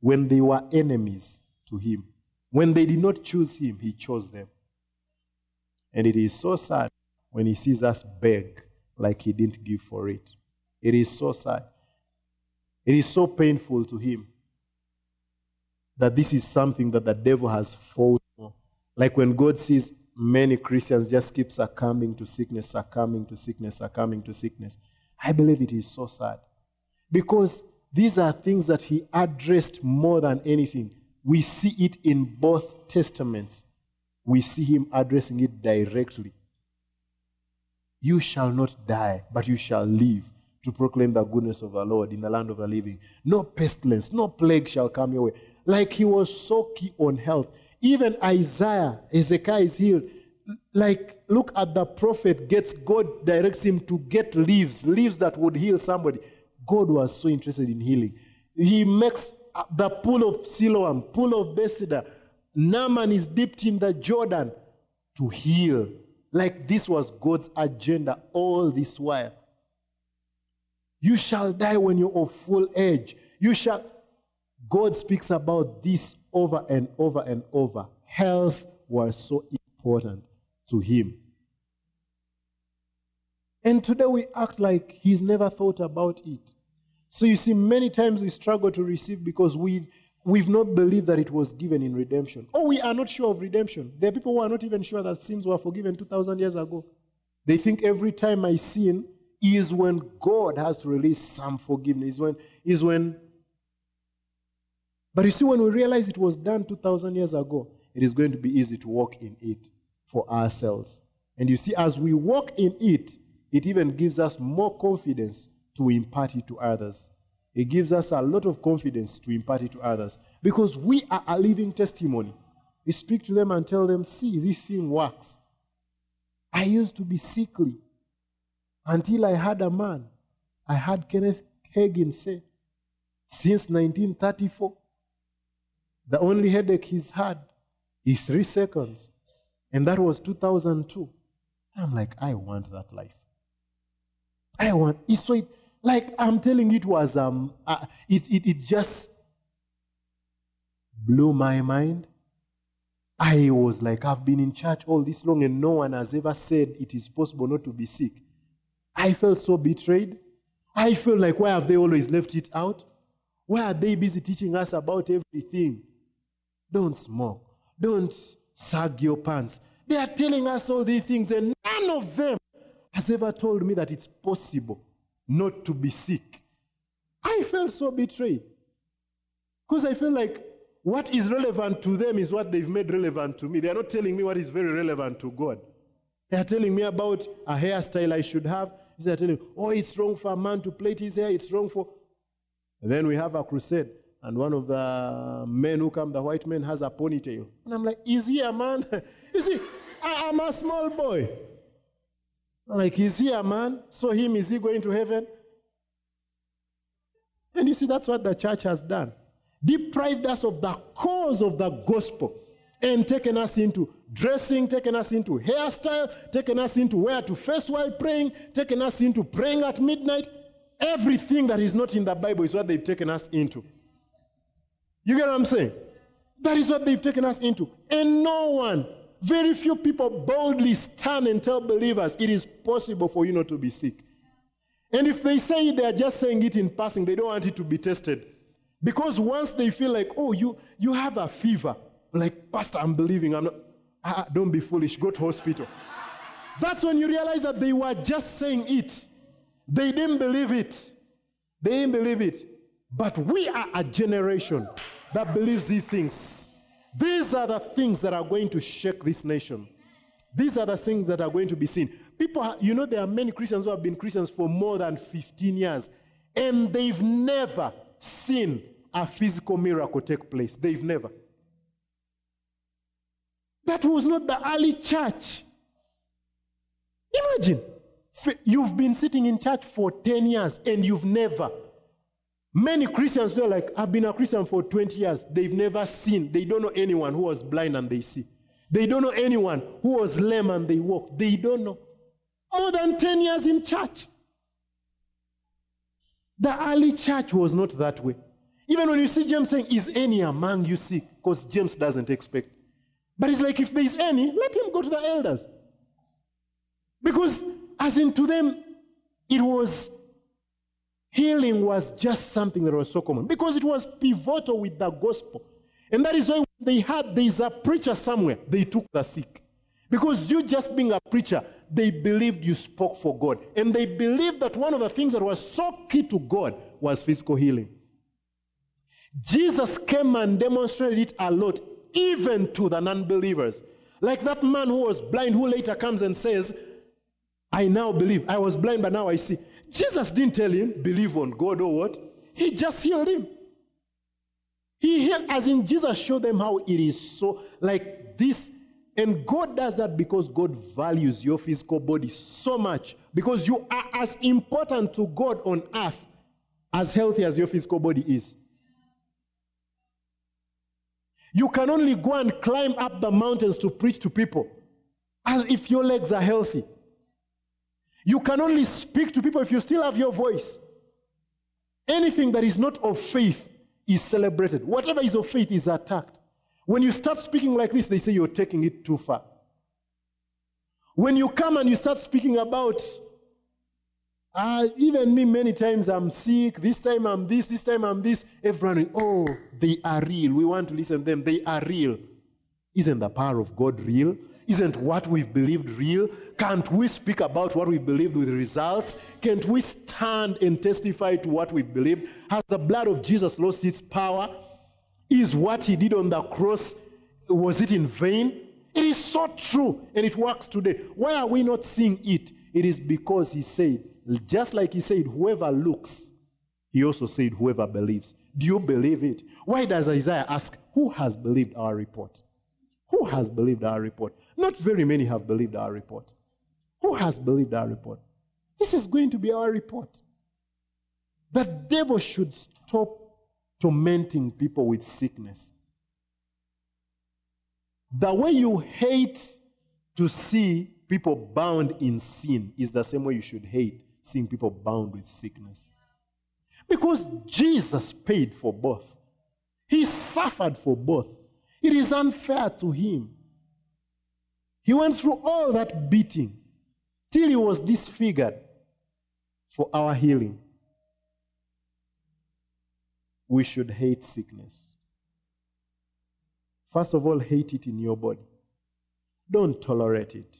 When they were enemies to him, when they did not choose him, he chose them. And it is so sad when he sees us beg like he didn't give for it. It is so sad. It is so painful to him that this is something that the devil has fought for. Like when God sees many Christians just keep succumbing to sickness, succumbing to sickness, succumbing to sickness. I believe it is so sad. Because these are things that he addressed more than anything. We see it in both testaments. We see him addressing it directly. You shall not die, but you shall live to proclaim the goodness of the Lord in the land of the living. No pestilence, no plague shall come your way. Like he was so key on health. Even Isaiah, Hezekiah is healed. Like, look at the prophet gets, God directs him to get leaves, leaves that would heal somebody. God was so interested in healing. He makes the pool of Siloam, pool of Bethesda. Naaman is dipped in the Jordan to heal. Like this was God's agenda all this while. You shall die when you're of full age. You shall. God speaks about this over and over and over. Health was so important to him. And today we act like he's never thought about it. So you see, many times we struggle to receive because we, we've not believed that it was given in redemption. Or we are not sure of redemption. There are people who are not even sure that sins were forgiven 2,000 years ago. They think every time I sin is when God has to release some forgiveness, is when, is when but you see, when we realize it was done 2,000 years ago, it is going to be easy to walk in it for ourselves. And you see, as we walk in it, it even gives us more confidence to impart it to others. It gives us a lot of confidence to impart it to others because we are a living testimony. We speak to them and tell them, see, this thing works. I used to be sickly until I had a man. I had Kenneth Hagin say, since 1934, the only headache he's had is three seconds. And that was 2002. I'm like, I want that life. I want. So it, like I'm telling you, it was um, uh, it, it it just blew my mind. I was like, I've been in church all this long and no one has ever said it is possible not to be sick. I felt so betrayed. I felt like, why have they always left it out? Why are they busy teaching us about everything? Don't smoke. Don't sag your pants. They are telling us all these things, and none of them has ever told me that it's possible not to be sick. I felt so betrayed. Because I feel like what is relevant to them is what they've made relevant to me. They are not telling me what is very relevant to God. They are telling me about a hairstyle I should have. They are telling me, oh, it's wrong for a man to plait his hair. It's wrong for. And then we have a crusade, and one of the men who come, the white man, has a ponytail. And I'm like, is he a man? you see, I, am a small boy. Like, is he a man? So him, is he going to heaven? And you see, that's what the church has done. Deprived us of the cause of the gospel and taken us into dressing, taken us into hairstyle, taken us into where to face while praying, taken us into praying at midnight. Everything that is not in the Bible is what they've taken us into. You get what I'm saying? That is what they've taken us into. And no one, very few people boldly stand and tell believers it is possible for you not to be sick. And if they say it, they are just saying it in passing, they don't want it to be tested. Because once they feel like, oh, you, you have a fever, like, Pastor, I'm believing, I'm not, ah, ah, don't be foolish, go to hospital. That's when you realize that they were just saying it. They didn't believe it. They didn't believe it. But we are a generation that believes these things. These are the things that are going to shake this nation. These are the things that are going to be seen. People, you know, there are many Christians who have been Christians for more than 15 years, and they've never seen a physical miracle take place. They've never. That was not the early church. Imagine, you've been sitting in church for 10 years and you've never. Many Christians are like, I've been a Christian for 20 years. They've never seen, they don't know anyone who was blind and they see. They don't know anyone who was lame and they walk. They don't know. More than 10 years in church. The early church was not that way. Even when you see James saying, Is any among you sick? Because James doesn't expect. But it's like, if there is any, let him go to the elders. Because, as in to them, it was healing was just something that was so common because it was pivotal with the gospel. And that is why they had there's a preacher somewhere, they took the sick. Because you just being a preacher, they believed you spoke for God. And they believed that one of the things that was so key to God was physical healing. Jesus came and demonstrated it a lot, even to the non believers. Like that man who was blind, who later comes and says, I now believe. I was blind, but now I see. Jesus didn't tell him, believe on God or what. He just healed him. He healed, as in Jesus showed them how it is so, like this. And God does that because God values your physical body so much. Because you are as important to God on earth as healthy as your physical body is. You can only go and climb up the mountains to preach to people as if your legs are healthy. You can only speak to people if you still have your voice. Anything that is not of faith is celebrated. Whatever is of faith is attacked. When you start speaking like this, they say you're taking it too far. When you come and you start speaking about uh, even me, many times I'm sick. This time I'm this, this time I'm this. Everyone, oh, they are real. We want to listen to them. They are real. Isn't the power of God real? Isn't what we've believed real? Can't we speak about what we've believed with results? Can't we stand and testify to what we believe? Has the blood of Jesus lost its power? Is what he did on the cross, was it in vain? It is so true and it works today. Why are we not seeing it? It is because he said, just like he said, whoever looks, he also said, whoever believes. Do you believe it? Why does Isaiah ask, who has believed our report? Who has believed our report? Not very many have believed our report. Who has believed our report? This is going to be our report. The devil should stop tormenting people with sickness. The way you hate to see people bound in sin is the same way you should hate seeing people bound with sickness. Because Jesus paid for both, He suffered for both. It is unfair to him. He went through all that beating till he was disfigured for our healing. We should hate sickness. First of all, hate it in your body. Don't tolerate it.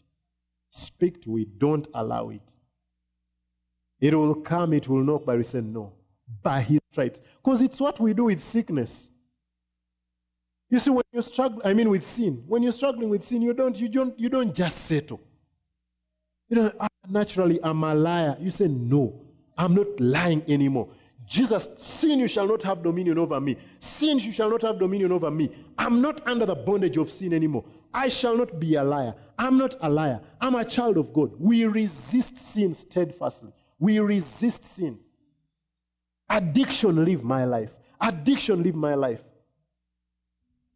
Speak to it. Don't allow it. It will come, it will knock, but we say no. By his stripes. Because it's what we do with sickness. You see, when you struggle, I mean with sin, when you're struggling with sin, you don't, you don't, you don't just settle. You know, naturally, I'm a liar. You say, no, I'm not lying anymore. Jesus, sin, you shall not have dominion over me. Sin, you shall not have dominion over me. I'm not under the bondage of sin anymore. I shall not be a liar. I'm not a liar. I'm a child of God. We resist sin steadfastly. We resist sin. Addiction, live my life. Addiction, live my life.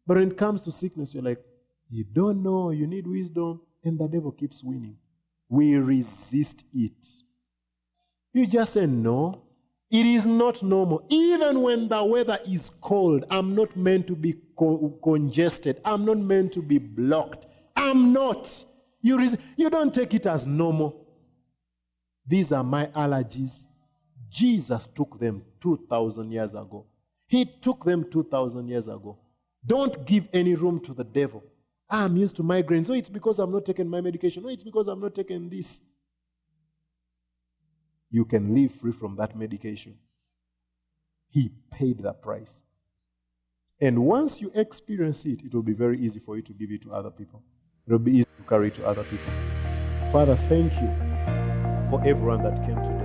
But when it comes to sickness, you're like, you don't know, you need wisdom, and the devil keeps winning. We resist it. You just say, no, it is not normal. Even when the weather is cold, I'm not meant to be co- congested. I'm not meant to be blocked. I'm not. You, res- you don't take it as normal. These are my allergies. Jesus took them 2,000 years ago. He took them 2,000 years ago. Don't give any room to the devil. I'm used to migraines. Oh, it's because I'm not taking my medication. Oh, it's because I'm not taking this. You can live free from that medication. He paid that price. And once you experience it, it will be very easy for you to give it to other people. It will be easy to carry it to other people. Father, thank you for everyone that came today.